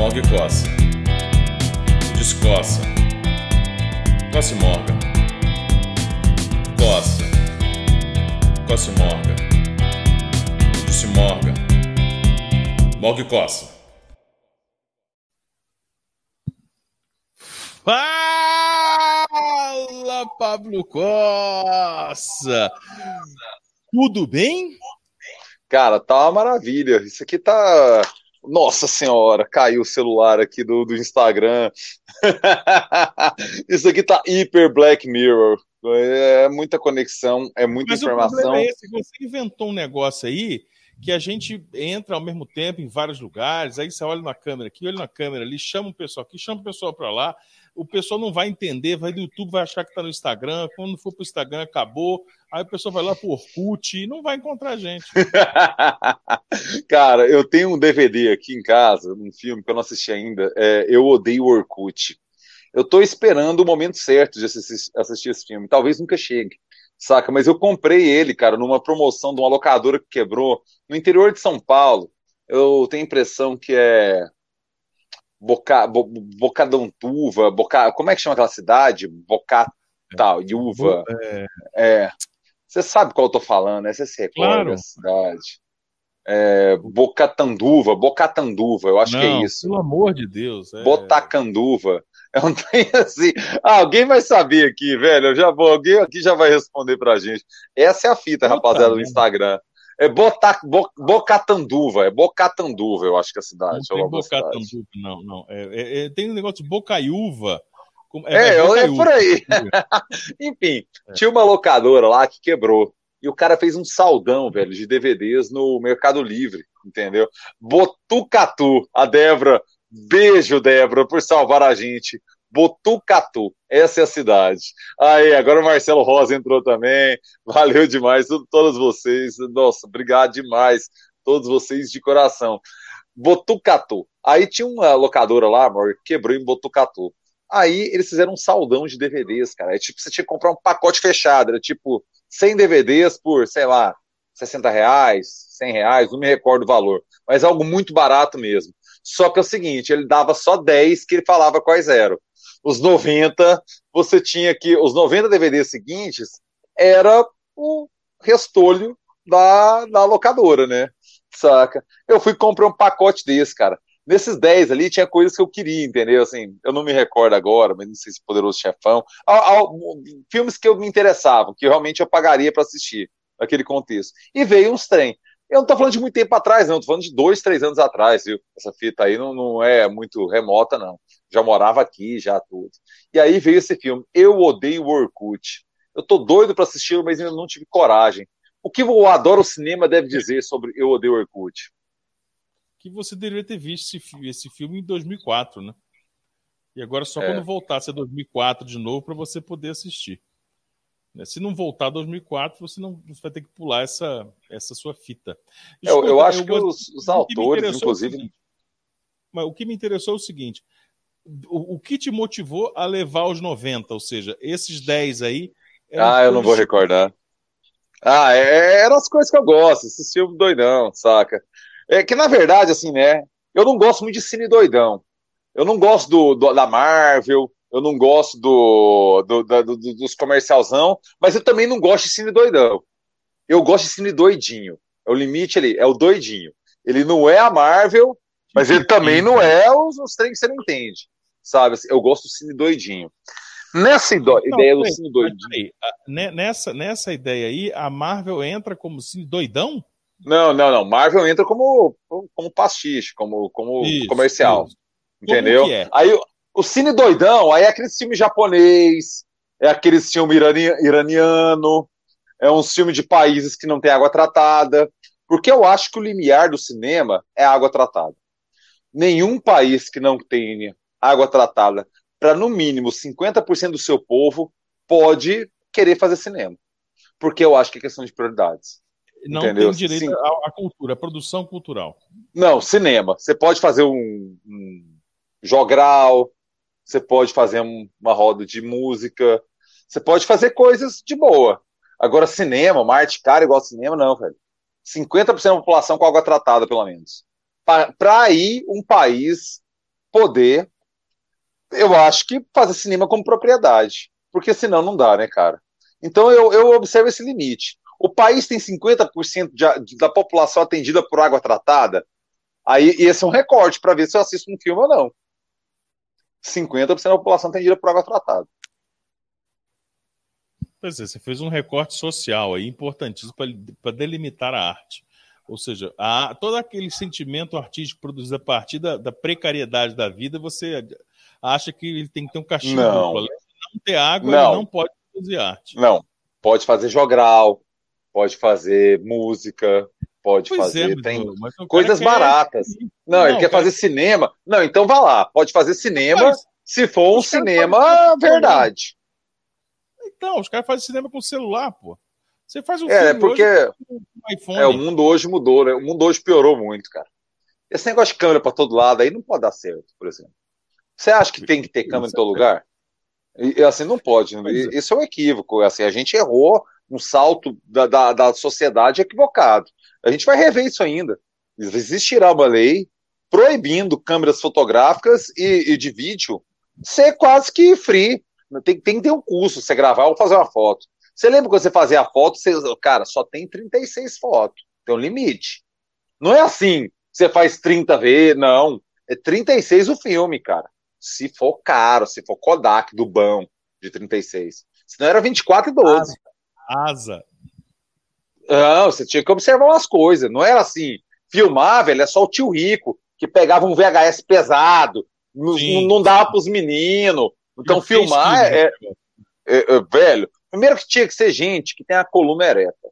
Morgue coça. Descoça. Coça e morga. Coça. Coça e morga. Disse morga. Morgue coça. Fala, Pablo Costa! Tudo bem? Cara, tá uma maravilha. Isso aqui tá. Nossa senhora, caiu o celular aqui do, do Instagram. Isso aqui tá hiper Black Mirror. É muita conexão, é muita Mas informação. o problema é esse, você inventou um negócio aí que a gente entra ao mesmo tempo em vários lugares, aí você olha na câmera aqui, olha na câmera ali, chama o pessoal aqui, chama o pessoal para lá, o pessoal não vai entender, vai do YouTube, vai achar que está no Instagram, quando for para o Instagram acabou, aí o pessoal vai lá pro Orkut e não vai encontrar a gente. Cara, eu tenho um DVD aqui em casa, um filme que eu não assisti ainda, é Eu Odeio o Orkut. Eu tô esperando o momento certo de assistir, assistir esse filme, talvez nunca chegue saca? Mas eu comprei ele, cara, numa promoção de uma locadora que quebrou no interior de São Paulo. Eu tenho a impressão que é Boca, Bo, Bocadontuva, Boca, como é que chama aquela cidade? Bocataiuva. É. é. Você sabe qual eu tô falando, né? Você se recorda claro. da cidade. É, Bocatanduva, Bocatanduva, eu acho Não, que é isso. Pelo amor de Deus. É... Botacanduva. É um trem assim. Ah, alguém vai saber aqui, velho. Eu já vou, alguém aqui já vai responder pra gente. Essa é a fita, Puta rapaziada, do Instagram. É Bota, Bo, Bocatanduva, é Bocatanduva, eu acho que é a cidade. Não tem Bocatanduva, não, não. É, é, é, tem um negócio de Bocaiúva. É, é, é por aí. Enfim, é. tinha uma locadora lá que quebrou. E o cara fez um saldão, velho, de DVDs no Mercado Livre, entendeu? Botucatu, a Débora Beijo, Débora, por salvar a gente. Botucatu, essa é a cidade. Aí, agora o Marcelo Rosa entrou também. Valeu demais, todos vocês. Nossa, obrigado demais, todos vocês de coração. Botucatu. Aí tinha uma locadora lá, amor, quebrou em Botucatu. Aí eles fizeram um saldão de DVDs, cara. É tipo, você tinha que comprar um pacote fechado, era tipo 100 DVDs por, sei lá, 60 reais, 100 reais, não me recordo o valor, mas algo muito barato mesmo. Só que é o seguinte, ele dava só 10 que ele falava quais eram. Os 90, você tinha que. Os 90 DVDs seguintes era o restolho da, da locadora, né? Saca? Eu fui comprar um pacote desse, cara. Nesses 10 ali tinha coisas que eu queria, entendeu? Assim, eu não me recordo agora, mas não sei se Poderoso Chefão. filmes que eu me interessavam, que realmente eu pagaria para assistir naquele contexto. E veio uns trem. Eu não estou falando de muito tempo atrás, não. Estou falando de dois, três anos atrás, viu? Essa fita aí não, não é muito remota, não. Já morava aqui, já tudo. E aí veio esse filme, Eu Odeio o Orkut. Eu tô doido para assistir, mas ainda não tive coragem. O que o Adoro Cinema deve dizer sobre Eu Odeio o Orkut? Que você deveria ter visto esse, esse filme em 2004, né? E agora só é. quando voltasse a 2004 de novo para você poder assistir. Né? Se não voltar a 2004, você não você vai ter que pular essa, essa sua fita. eu, eu acho eu que os, os autores, é inclusive. Mas o que me interessou é o seguinte: o, o, que te motivou a levar os 90? Ou seja, esses 10 aí. Ah, eu não vou recordar. Ah, é, eram as coisas que eu gosto, esse filme doidão, saca? É que na verdade, assim, né? Eu não gosto muito de cine doidão. Eu não gosto do, do da Marvel, eu não gosto do, do, do, dos comercialzão, mas eu também não gosto de cine doidão. Eu gosto de cine doidinho. É o limite ali, é o doidinho. Ele não é a Marvel, mas ele também não é os, os trem que você não entende. Sabe? Eu gosto do cine doidinho. Nessa não, ideia do cine doidinho. Nessa, nessa ideia aí, a Marvel entra como cine doidão? Não, não, não. Marvel entra como, como pastiche, como, como isso, comercial. Isso. Entendeu? É? Aí o cine doidão, aí é aquele filme japonês, é aquele filme irani, iraniano, é um filme de países que não tem água tratada, porque eu acho que o limiar do cinema é água tratada. Nenhum país que não tenha água tratada para no mínimo 50% do seu povo pode querer fazer cinema. Porque eu acho que é questão de prioridades. Não entendeu? tem direito à cultura, à produção cultural. Não, cinema. Você pode fazer um, um jogral, você pode fazer uma roda de música, você pode fazer coisas de boa. Agora, cinema, uma arte cara igual cinema, não, velho. 50% da população com água tratada, pelo menos. Para aí um país poder, eu acho que fazer cinema como propriedade. Porque senão não dá, né, cara? Então eu, eu observo esse limite. O país tem 50% de, da população atendida por água tratada. Aí esse é um recorde para ver se eu assisto um filme ou não. 50% da população atendida por água tratada. Pois é, você fez um recorte social aí importantíssimo para delimitar a arte. Ou seja, a, todo aquele sentimento artístico produzido a partir da, da, precariedade da vida, você acha que ele tem que ter um castigo não. Além de não ter água, não. ele não pode produzir arte. Não, pode fazer jogral, pode fazer música, pode pois fazer. É, tem coisas baratas. Não, não, ele quer cara... fazer cinema. Não, então vá lá, pode fazer cinema mas, se for um cinema verdade. Então, os caras fazem cinema com celular, pô. Você faz um é, porque hoje iPhone. É, o mundo hoje mudou, né? O mundo hoje piorou muito, cara. Esse negócio de câmera para todo lado aí não pode dar certo, por exemplo. Você acha que tem que ter câmera em todo lugar? E, assim, não pode. Né? Isso é um equívoco. Assim, a gente errou um salto da, da, da sociedade equivocado. A gente vai rever isso ainda. Existirá uma lei proibindo câmeras fotográficas e, e de vídeo ser quase que free. Tem, tem que ter um custo você gravar ou fazer uma foto. Você lembra quando você fazia a foto, você, cara, só tem 36 fotos. Tem um limite. Não é assim, você faz 30 vezes, não. É 36 o filme, cara. Se for caro, se for Kodak do bom de 36. Senão era 24 e 12. Asa. Não, você tinha que observar umas coisas. Não era assim. Filmar, velho, é só o tio rico que pegava um VHS pesado, não, não dava pros meninos. Então, filmar é, é, é, é, Velho, primeiro que tinha que ser gente que tem a coluna ereta.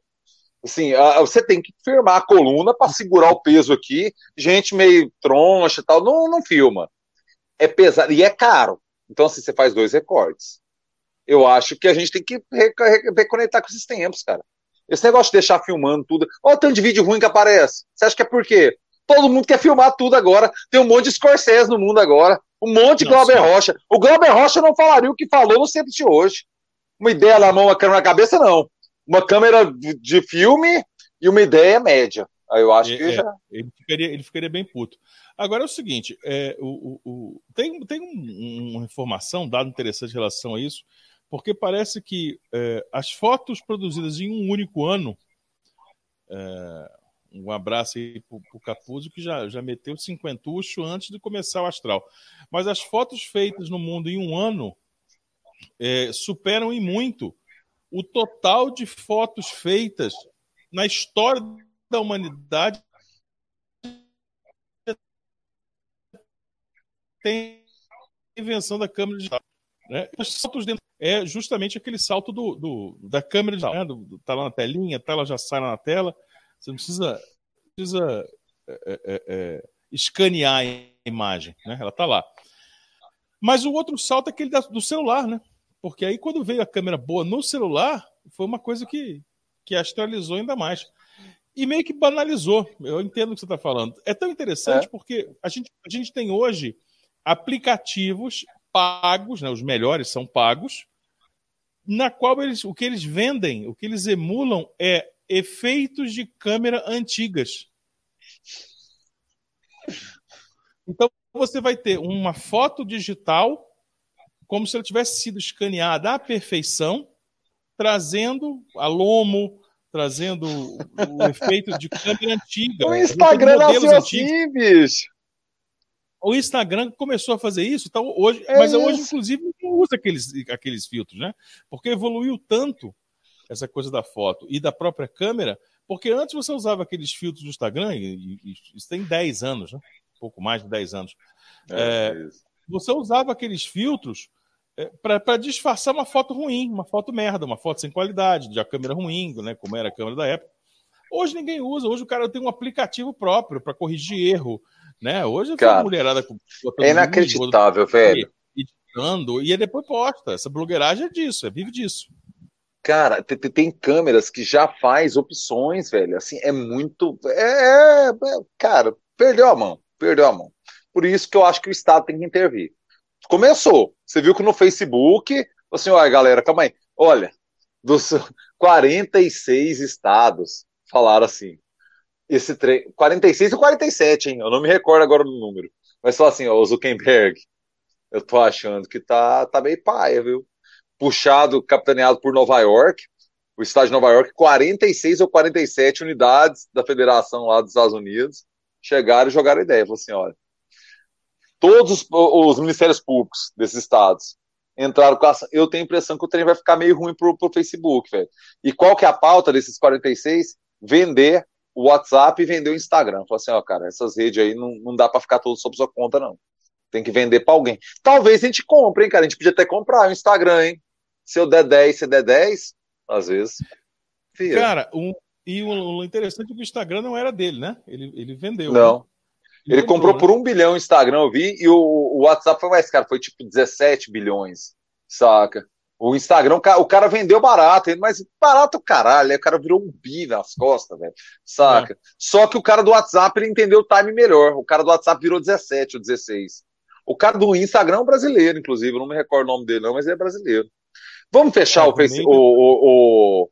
Assim, a, você tem que firmar a coluna para segurar o peso aqui. Gente meio troncha e tal, não, não filma. É pesado e é caro. Então, assim, você faz dois recortes. Eu acho que a gente tem que reconectar com esses tempos, cara. Esse negócio de deixar filmando tudo. Olha o tanto de vídeo ruim que aparece. Você acha que é por quê? Todo mundo quer filmar tudo agora. Tem um monte de Scorsese no mundo agora. Um monte de Glauber Rocha. O Glauber Rocha não falaria o que falou no sempre de hoje. Uma ideia na mão, uma câmera na cabeça, não. Uma câmera de filme e uma ideia média. Aí eu acho é, que é, já. Ele ficaria, ele ficaria bem puto. Agora é o seguinte: é, o, o, o tem, tem um, uma informação, dado interessante em relação a isso porque parece que é, as fotos produzidas em um único ano. É, um abraço aí para o Capuzzo, que já, já meteu cinquentucho antes de começar o astral. Mas as fotos feitas no mundo em um ano é, superam em muito o total de fotos feitas na história da humanidade. Tem a invenção da câmera digital. Né? As fotos dentro é justamente aquele salto do, do da câmera, de, né? do, tá lá na telinha, a tela já sai na tela. Você não precisa, precisa é, é, é, é escanear a imagem, né? ela está lá. Mas o outro salto é aquele da, do celular, né? Porque aí quando veio a câmera boa no celular, foi uma coisa que, que astralizou ainda mais. E meio que banalizou. Eu entendo o que você está falando. É tão interessante é. porque a gente, a gente tem hoje aplicativos pagos, né, os melhores são pagos, na qual eles, o que eles vendem, o que eles emulam é efeitos de câmera antigas. Então você vai ter uma foto digital como se ela tivesse sido escaneada à perfeição, trazendo a lomo, trazendo o efeito de câmera antiga. O Instagram nasceu assim, bicho o Instagram começou a fazer isso, então hoje, é mas isso. hoje, inclusive, não usa aqueles, aqueles filtros, né? Porque evoluiu tanto essa coisa da foto e da própria câmera, porque antes você usava aqueles filtros do Instagram, e, e isso tem 10 anos, né? Pouco mais de 10 anos. É, é, você usava aqueles filtros para disfarçar uma foto ruim, uma foto merda, uma foto sem qualidade, de a câmera ruim, né? Como era a câmera da época. Hoje ninguém usa, hoje o cara tem um aplicativo próprio para corrigir erro, né? Hoje Cara, a mulherada é inacreditável, velho. Editando, e depois posta. Essa blogueiragem é disso, é vive disso. Cara, tem, tem, câmeras que já faz opções, velho. Assim, é muito. É, é, cara, perdeu a mão. Perdeu a mão. Por isso que eu acho que o Estado tem que intervir. Começou. Você viu que no Facebook, assim, olha, galera, calma aí. Olha, dos 46 estados falaram assim: esse trem. 46 ou 47, hein? Eu não me recordo agora do número. Mas só assim, ó, o Zuckerberg, eu tô achando que tá, tá meio paia, viu? Puxado, capitaneado por Nova York, o estado de Nova York, 46 ou 47 unidades da federação lá dos Estados Unidos chegaram e jogaram ideia. Falaram assim: olha, todos os, os ministérios públicos desses estados entraram com a, Eu tenho a impressão que o trem vai ficar meio ruim pro, pro Facebook, velho. E qual que é a pauta desses 46? Vender o WhatsApp e vender o Instagram. Falei assim, ó, cara, essas redes aí não, não dá para ficar tudo sob sua conta, não. Tem que vender para alguém. Talvez a gente compre, hein, cara? A gente podia até comprar o Instagram, hein? Se eu der 10, você der 10, às vezes. Fia. Cara, um, e o interessante é que o Instagram não era dele, né? Ele, ele vendeu. Não. Né? Ele, comprou né? por um bilhão o Instagram, eu vi, e o, o WhatsApp foi mais caro, foi tipo 17 bilhões, saca? O Instagram, o cara, vendeu barato, mas barato caralho, o cara virou um bi nas costas, velho, saca? É. Só que o cara do WhatsApp, ele entendeu o time melhor, o cara do WhatsApp virou 17 ou 16. O cara do Instagram é um brasileiro, inclusive, eu não me recordo o nome dele não, mas ele é brasileiro. Vamos fechar é, o, o, o,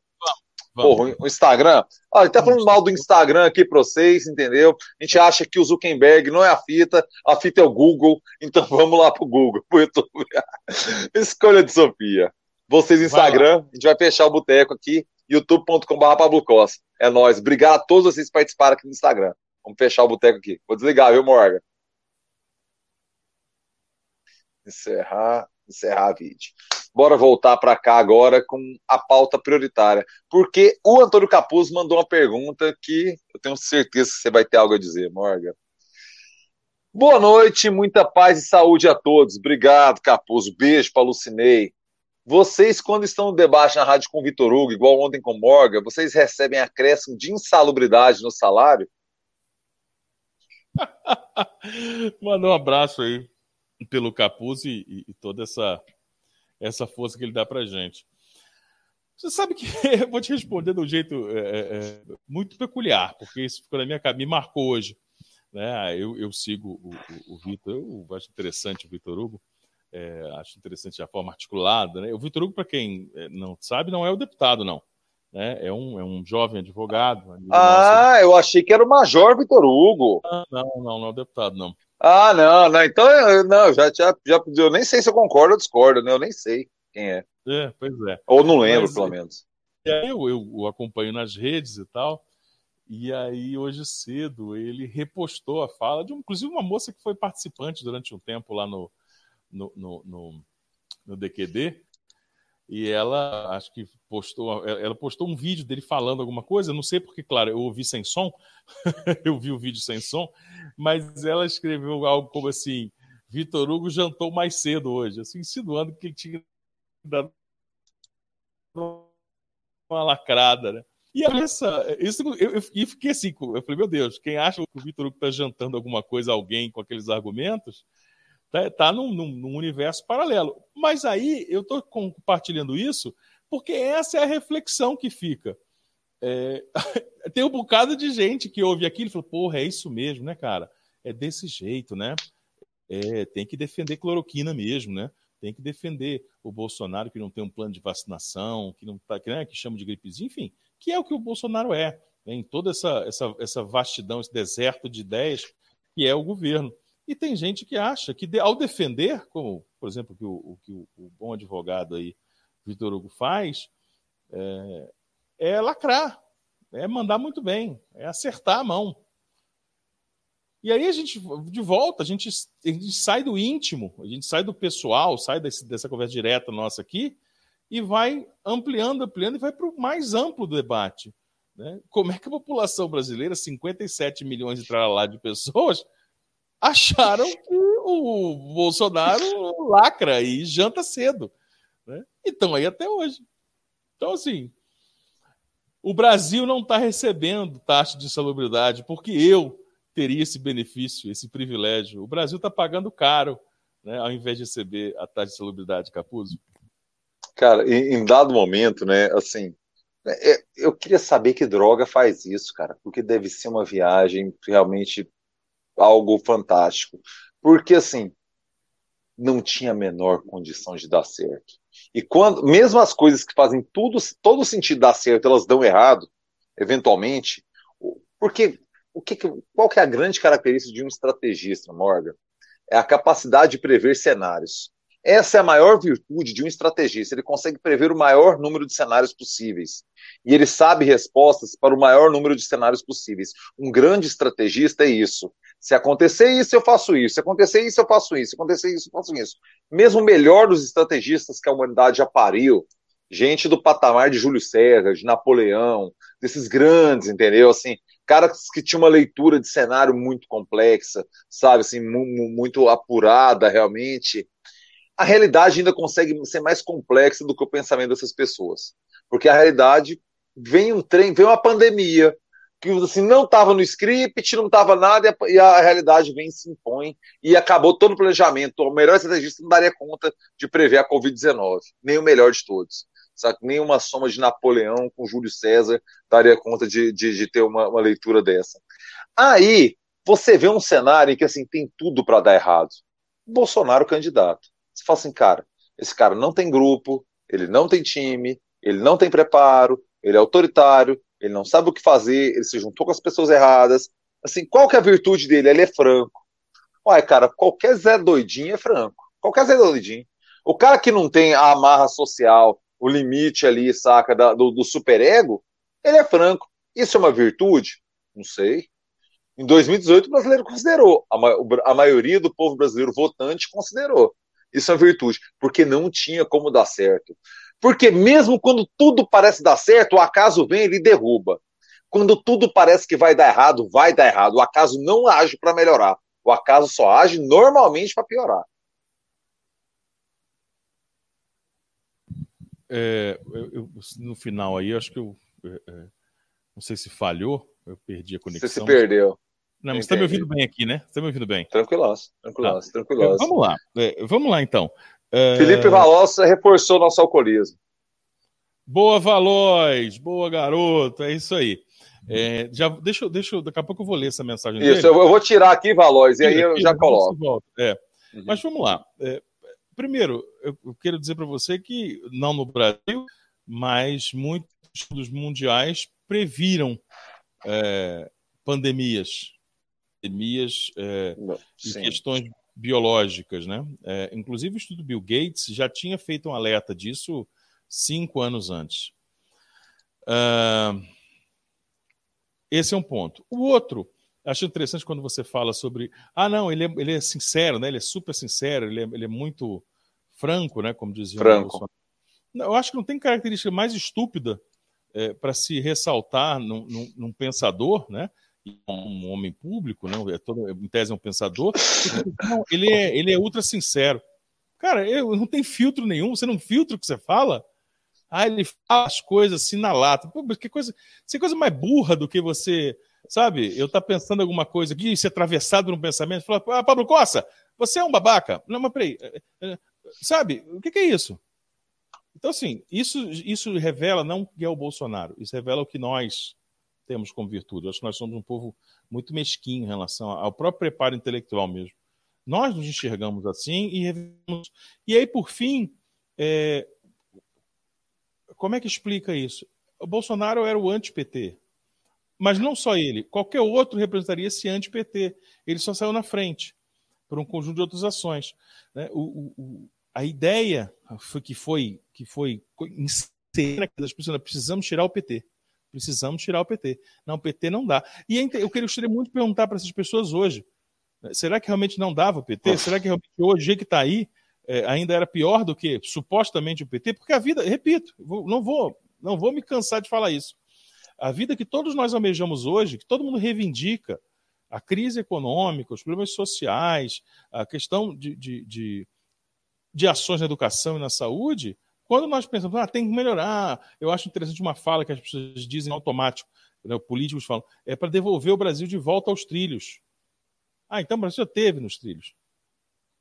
Porra, o Instagram. Olha, ele tá falando mal do Instagram aqui pra vocês, entendeu? A gente acha que o Zuckerberg não é a fita, a fita é o Google, então vamos lá pro Google, pro YouTube. Escolha de Sofia. Vocês Instagram, a gente vai fechar o boteco aqui, youtube.com.br Pablo Costa. É nóis. Obrigado a todos vocês que participaram aqui no Instagram. Vamos fechar o boteco aqui. Vou desligar, viu, Morgan? Encerrar, encerrar a vídeo. Bora voltar para cá agora com a pauta prioritária. Porque o Antônio Capuz mandou uma pergunta que eu tenho certeza que você vai ter algo a dizer, Morgan. Boa noite, muita paz e saúde a todos. Obrigado, Capuz. Beijo para Lucinei. Vocês, quando estão no debate na rádio com o Vitor Hugo, igual ontem com o Morgan, vocês recebem acréscimo de insalubridade no salário? Manda um abraço aí pelo Capuz e, e toda essa essa força que ele dá para gente. Você sabe que eu vou te responder de um jeito é, é, é, muito peculiar, porque isso ficou na minha cabeça, me marcou hoje. Né? Eu, eu sigo o, o, o Vitor, eu acho interessante o Vitor Hugo, é, acho interessante a forma articulada. Né? O Vitor Hugo, para quem é, não sabe, não é o deputado, não. Né? É, um, é um jovem advogado. Ah, nosso... eu achei que era o Major Vitor Hugo. Ah, não, não, não é o deputado, não. Ah, não, não. Então, eu, não, já, já, já, eu nem sei se eu concordo ou discordo, né? Eu nem sei quem é. É, pois é. Ou não lembro, Mas, pelo menos. E aí eu, eu, eu acompanho nas redes e tal. E aí, hoje cedo, ele repostou a fala de, inclusive, uma moça que foi participante durante um tempo lá no, no, no, no, no DQD, e ela acho que postou, ela postou um vídeo dele falando alguma coisa, não sei porque, claro, eu ouvi sem som, eu vi o vídeo sem som, mas ela escreveu algo como assim: Vitor Hugo jantou mais cedo hoje, assim, insinuando que ele tinha dado uma lacrada, né? E essa, isso, eu, eu, fiquei assim, eu falei, meu Deus, quem acha que o Vitor Hugo está jantando alguma coisa a alguém com aqueles argumentos, Tá, tá num, num, num, universo paralelo. Mas aí eu estou compartilhando isso porque essa é a reflexão que fica. É, tem um bocado de gente que ouve aquilo e fala, porra, é isso mesmo, né, cara? É desse jeito, né? É, tem que defender cloroquina mesmo, né? Tem que defender o Bolsonaro que não tem um plano de vacinação, que não tá, que, né, que chama de gripezinha, enfim, que é o que o Bolsonaro é, né? em toda essa, essa, essa vastidão, esse deserto de ideias que é o governo. E tem gente que acha que, ao defender, como, por exemplo, que o, que o, o bom advogado aí, Vitor Hugo, faz, é, é lacrar, é mandar muito bem, é acertar a mão. E aí a gente, de volta, a gente, a gente sai do íntimo, a gente sai do pessoal, sai desse, dessa conversa direta nossa aqui e vai ampliando, ampliando e vai para o mais amplo do debate. Né? Como é que a população brasileira, 57 milhões de de pessoas, acharam que o Bolsonaro lacra e janta cedo. Né? E estão aí até hoje. Então, assim, o Brasil não está recebendo taxa de insalubridade porque eu teria esse benefício, esse privilégio. O Brasil está pagando caro, né, ao invés de receber a taxa de insalubridade, Capuzzo. Cara, em, dado momento, né, assim, é, eu queria saber que droga faz isso, cara, porque deve ser uma viagem realmente algo fantástico. Porque, assim, não tinha a menor condição de dar certo. E quando, mesmo as coisas que fazem tudo, todo sentido dar certo, elas dão errado, eventualmente, porque o que, qual que é a grande característica de um estrategista, Morgan? é a capacidade de prever cenários. Essa é a maior virtude de um estrategista. Ele consegue prever o maior número de cenários possíveis. E ele sabe respostas para o maior número de cenários possíveis. Um grande estrategista é isso. Se acontecer isso, eu faço isso. Se acontecer isso, eu faço isso. Se acontecer isso, eu faço isso. Mesmo o melhor dos estrategistas que a humanidade já pariu, gente do patamar de Júlio César, de Napoleão, desses grandes, entendeu? Assim, caras que tinham uma leitura de cenário muito complexa, sabe, assim, muito apurada realmente. A realidade ainda consegue ser mais complexa do que o pensamento dessas pessoas. Porque a realidade vem um trem, vem uma pandemia, que assim, não estava no script, não estava nada, e a, e a, realidade vem e se impõe, e acabou todo o planejamento. O melhor estrategista não daria conta de prever a Covid-19, nem o melhor de todos sabe? Nem uma soma de Napoleão com Júlio César daria conta de, de, de ter uma, uma, leitura dessa. Aí você vê um cenário em que assim tem tudo para dar errado. Bolsonaro candidato. Você fala assim, cara, esse cara não tem grupo, ele não tem time, ele não tem preparo, ele é autoritário, ele não sabe o que fazer, ele se juntou com as pessoas erradas. Assim, qual que é a virtude dele? Ele é franco. Ué, cara, qualquer Zé doidinho é franco. Qualquer Zé doidinho. O cara que não tem a amarra social, o limite ali, saca, da, do, do superego, ele é franco. Isso é uma virtude? Não sei. Em 2018, o brasileiro considerou. A, a maioria do povo brasileiro votante considerou. Isso é virtude, porque não tinha como dar certo. Porque mesmo quando tudo parece dar certo, o acaso vem e derruba. Quando tudo parece que vai dar errado, vai dar errado. O acaso não age para melhorar. O acaso só age normalmente para piorar. É, eu, eu, no final aí, acho que eu. É, é, não sei se falhou, eu perdi a conexão. Você se perdeu. Não, mas você está me ouvindo bem aqui, né? Você está me ouvindo bem? Tranquilaço, tranquilaço, tá. tranquilaço. Vamos lá, é, vamos lá então. É, Felipe Valossa reforçou nosso alcoolismo. Boa, Valois! Boa, garoto! É isso aí. É, já, deixa, deixa, daqui a pouco eu vou ler essa mensagem Isso, dele. eu vou tirar aqui, Valois, e aí eu já coloco. É. Uhum. Mas vamos lá. É, primeiro, eu quero dizer para você que não no Brasil, mas muitos estudos mundiais previram pandemias, pandemias é, e questões biológicas, né? É, inclusive o estudo Bill Gates já tinha feito um alerta disso cinco anos antes. Uh, esse é um ponto. O outro, acho interessante quando você fala sobre. Ah, não, ele é, ele é sincero, né? ele é super sincero, ele é, ele é muito franco, né? Como dizia franco. o Eu acho que não tem característica mais estúpida é, para se ressaltar num, num, num, pensador, né? Um homem público, né? É todo, em tese é um pensador. Ele é, ele é ultra sincero. Cara, eu não tem filtro nenhum. Você não filtra o que você fala. Ah, ele fala as coisas assim na lata. Pô, que coisa, que coisa mais burra do que você, sabe? Eu tá pensando alguma coisa aqui, ser atravessado num pensamento, falar, ah, Pablo Costa, você é um babaca. Não, mas peraí, é, é, Sabe? O que, que é isso? Então, assim, isso, isso revela não que é o Bolsonaro, isso revela o que nós temos como virtude. Acho que nós somos um povo muito mesquinho em relação ao próprio preparo intelectual mesmo. Nós nos enxergamos assim e. E aí, por fim, é... como é que explica isso? O Bolsonaro era o anti-PT. Mas não só ele, qualquer outro representaria esse anti-PT. Ele só saiu na frente por um conjunto de outras ações. Né? O, o, a ideia foi que foi que foi inserida das pessoas, precisamos tirar o PT. Precisamos tirar o PT. Não, o PT não dá. E eu gostaria muito de perguntar para essas pessoas hoje: né, será que realmente não dava o PT? Será que realmente hoje, o jeito que está aí, é, ainda era pior do que supostamente o PT? Porque a vida, repito, não vou, não vou me cansar de falar isso. A vida que todos nós almejamos hoje, que todo mundo reivindica, a crise econômica, os problemas sociais, a questão de, de, de de ações na educação e na saúde, quando nós pensamos, ah, tem que melhorar, eu acho interessante uma fala que as pessoas dizem automático, né, políticos falam, é para devolver o Brasil de volta aos trilhos. Ah, então o Brasil já teve nos trilhos.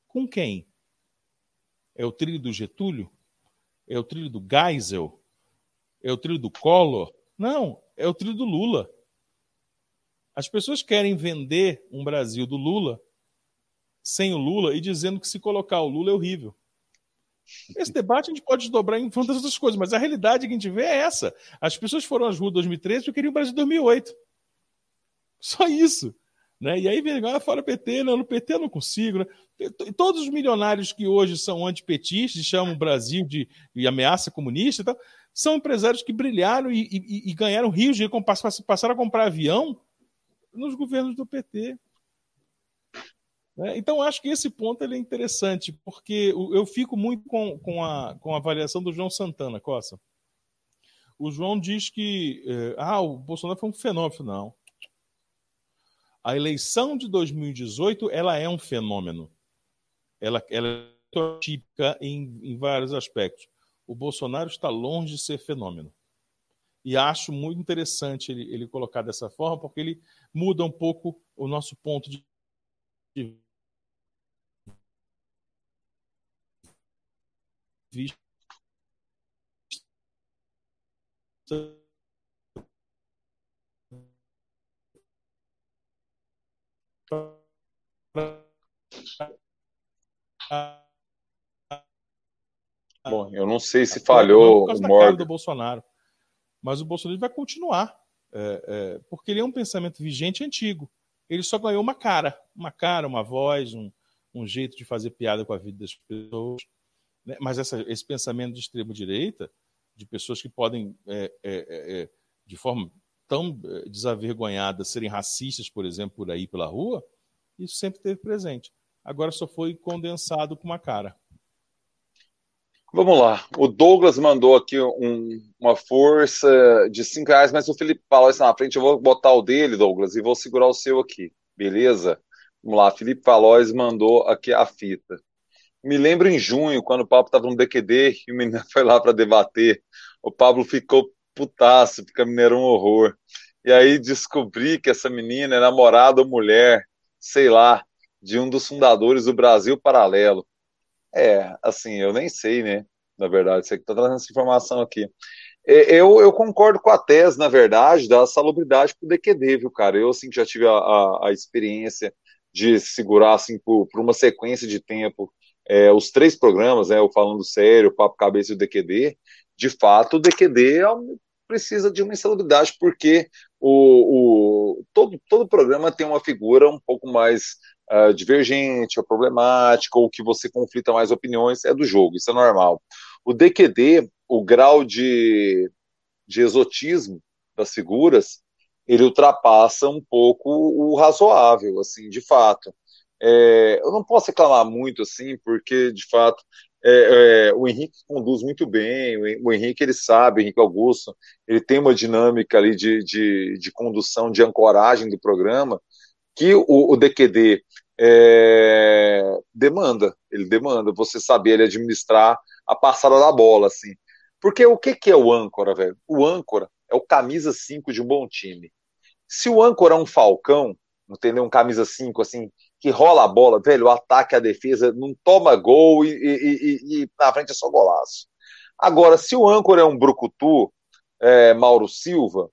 Com quem? É o trilho do Getúlio? É o trilho do Geisel? É o trilho do Collor? Não, é o trilho do Lula. As pessoas querem vender um Brasil do Lula sem o Lula e dizendo que se colocar o Lula é horrível. Esse debate a gente pode desdobrar em tantas outras coisas, mas a realidade que a gente vê é essa. As pessoas foram às ruas em 2013 porque queriam o Brasil em 2008. Só isso. Né? E aí vem agora fora PT, não, no PT eu não consigo. Né? Todos os milionários que hoje são antipetistas, chamam o Brasil de, de ameaça comunista, então, são empresários que brilharam e, e, e ganharam rios de passaram a comprar avião nos governos do PT. Né? Então, acho que esse ponto é interessante, porque eu fico muito com, com, a, com a avaliação do João Santana, Costa. O João diz que eh, ah, o Bolsonaro foi um fenômeno. Não. A eleição de 2018 ela é um fenômeno. Ela, ela é típica em, em vários aspectos. O Bolsonaro está longe de ser fenômeno. E acho muito interessante ele, ele colocar dessa forma, porque ele muda um pouco o nosso ponto de vista Bom, eu não sei se falhou o Morgan. do Bolsonaro, mas o Bolsonaro vai continuar, é, é, porque ele é um pensamento vigente antigo. Ele só ganhou uma cara, uma cara, uma voz, um, um jeito de fazer piada com a vida das pessoas. Né? Mas essa, esse pensamento de extrema direita, de pessoas que podem, é, é, é, é de forma tão desavergonhada, serem racistas, por exemplo, por aí pela rua, isso sempre teve presente. Agora só foi condensado com uma cara. Vamos lá. O Douglas mandou aqui um, uma força de 5 reais, mas o Felipe isso na frente. Eu vou botar o dele, Douglas, e vou segurar o seu aqui. Beleza? Vamos lá. Felipe Falóis mandou aqui a fita. Me lembro em junho, quando o Pablo estava no DQD e o menino foi lá para debater. O Pablo ficou putaço, porque a menina era um horror. E aí descobri que essa menina é namorada ou mulher sei lá, de um dos fundadores do Brasil Paralelo. É, assim, eu nem sei, né? Na verdade, você que está trazendo essa informação aqui. É, eu, eu, concordo com a tese, na verdade, da salubridade para o DQD, viu, cara? Eu, assim, já tive a, a, a experiência de segurar, assim, por, por uma sequência de tempo, é, os três programas, né, o Falando Sério, o Papo Cabeça e o DQD, de fato, o DQD é precisa de uma insalubridade, porque o, o, todo, todo programa tem uma figura um pouco mais uh, divergente, ou problemática, ou que você conflita mais opiniões, é do jogo, isso é normal. O DQD, o grau de, de exotismo das figuras, ele ultrapassa um pouco o razoável, assim, de fato. É, eu não posso reclamar muito, assim, porque, de fato, é, é, o Henrique conduz muito bem, o Henrique ele sabe, o Henrique Augusto, ele tem uma dinâmica ali de, de, de condução, de ancoragem do programa, que o, o DQD é, demanda, ele demanda, você saber ele administrar a passada da bola, assim. Porque o que, que é o âncora, velho? O âncora é o camisa 5 de um bom time. Se o âncora é um falcão, entendeu? Um camisa 5, assim, que rola a bola, velho, o ataque, a defesa, não toma gol e, e, e, e na frente é só golaço. Agora, se o âncora é um brucutu, é, Mauro Silva,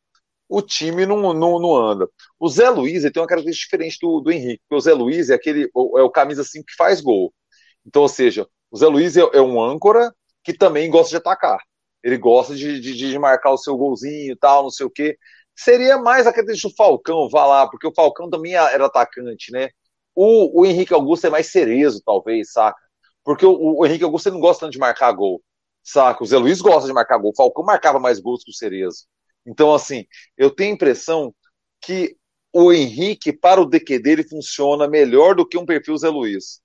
o time não, não, não anda. O Zé Luiz tem uma característica diferente do, do Henrique, porque o Zé Luiz é aquele é o camisa assim que faz gol. Então, ou seja, o Zé Luiz é, é um âncora que também gosta de atacar. Ele gosta de, de, de marcar o seu golzinho e tal, não sei o quê. Seria mais aquele do Falcão, vá lá, porque o Falcão também era atacante, né? O, o Henrique Augusto é mais cerezo, talvez, saca? Porque o, o Henrique Augusto não gosta tanto de marcar gol, saca? O Zé Luiz gosta de marcar gol. O Falcão marcava mais gols que o Cerezo. Então, assim, eu tenho a impressão que o Henrique, para o DQ dele, funciona melhor do que um perfil Zé Luiz.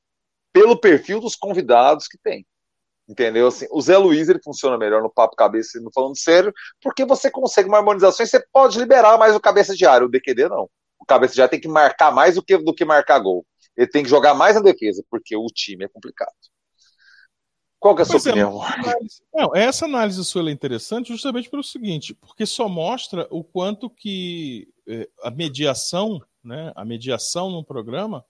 Pelo perfil dos convidados que tem. Entendeu? Assim, o Zé Luiz ele funciona melhor no papo cabeça no falando sério, porque você consegue uma harmonização e você pode liberar mais o cabeça de. O DQD não cabeça já tem que marcar mais do que, do que marcar gol. Ele tem que jogar mais na defesa, porque o time é complicado. Qual que é a sua pois é, opinião? É, não, essa análise sua é interessante justamente pelo seguinte, porque só mostra o quanto que é, a mediação, né, a mediação no programa,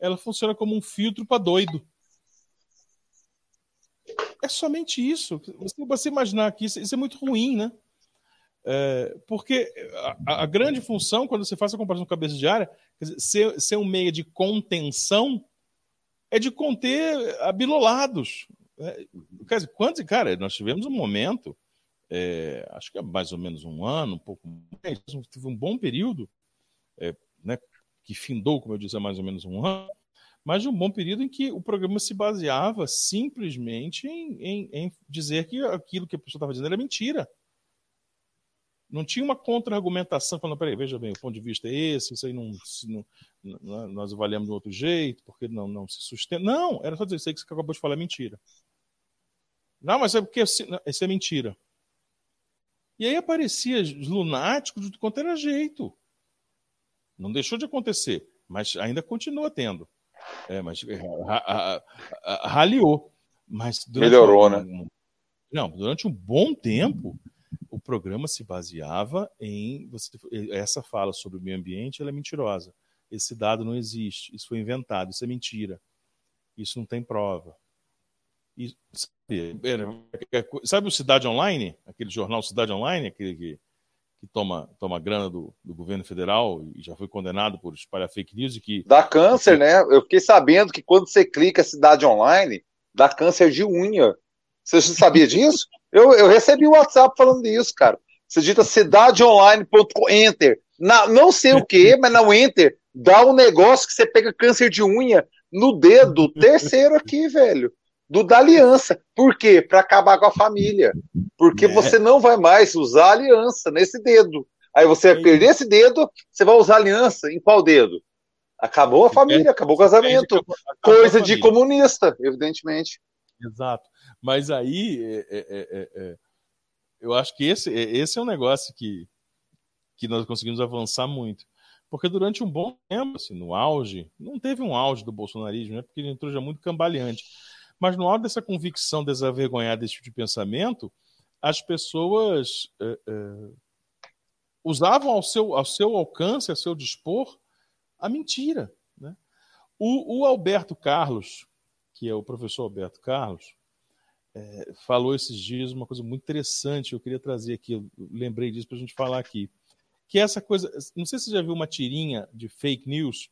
ela funciona como um filtro para doido. É somente isso. Você, você imaginar que isso, isso é muito ruim, né? É, porque a, a, grande função, quando você faz a comparação com cabeça de área, ser, ser um meio de contenção é de conter abilolados. É, quer dizer, cara, nós tivemos um momento, é, acho que é mais ou menos um ano, um pouco mais, teve um bom período, é, né, que findou, como eu disse, há mais ou menos um ano, mas de um bom período em que o programa se baseava simplesmente em, em, em dizer que aquilo que a pessoa estava dizendo era mentira. Não tinha uma contra-argumentação falando, peraí, veja bem, o ponto de vista é esse, isso aí não, não, nós avaliamos de outro jeito, porque não, não se sustenta. Não, era só dizer, isso aí que você acabou de falar é mentira. Não, mas é porque isso é mentira. E aí aparecia lunáticos de quanto era jeito. Não deixou de acontecer, mas ainda continua tendo. É, mas é, raliou. Mas Melhorou, um, né? Não, durante um bom tempo, o programa se baseava em. Você, essa fala sobre o meio ambiente ela é mentirosa. Esse dado não existe. Isso foi inventado. Isso é mentira. Isso não tem prova. Isso, sabe o Cidade Online? Aquele jornal Cidade Online, aquele que que toma, toma grana do, do governo federal e já foi condenado por espalhar fake news e que. Dá câncer, né? Eu fiquei sabendo que quando você clica cidade online, dá câncer de unha. Você sabia disso? eu, eu recebi o um WhatsApp falando disso, cara. Você digita cidadeonline.com, enter. Na, não sei o que, mas não enter. Dá um negócio que você pega câncer de unha no dedo terceiro aqui, velho do da aliança. Por quê? Para acabar com a família. Porque é. você não vai mais usar aliança nesse dedo. Aí você vai perder esse dedo, você vai usar aliança em qual dedo? Acabou a família, acabou o casamento. Coisa de comunista, evidentemente. Exato. Mas aí é, é, é, é, eu acho que esse, esse é um negócio que, que nós conseguimos avançar muito. Porque durante um bom tempo, assim, no auge, não teve um auge do bolsonarismo, né? porque ele entrou já muito cambaleante. Mas no alto dessa convicção desavergonhada desse tipo de pensamento, as pessoas é, é, usavam ao seu, ao seu alcance, a seu dispor, a mentira. Né? O, o, Alberto Carlos, que é o professor Alberto Carlos, é, falou esses dias uma coisa muito interessante, eu queria trazer aqui, eu lembrei disso para a gente falar aqui. Que é essa coisa, não sei se você já viu uma tirinha de fake news,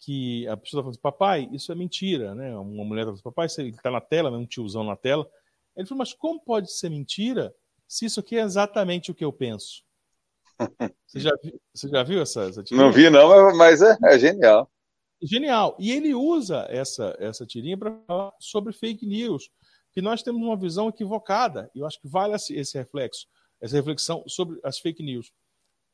que a pessoa está falando assim, papai, isso é mentira, né? Uma mulher está falando, papai, ele está na tela, né? um tiozão na tela. Ele falou, mas como pode ser mentira se isso aqui é exatamente o que eu penso? Você já, viu, você já viu essa, essa tirinha? Não vi não, mas é, é genial. Genial. E ele usa essa, essa tirinha para falar sobre fake news, que nós temos uma visão equivocada. E eu acho que vale esse reflexo, essa reflexão sobre as fake news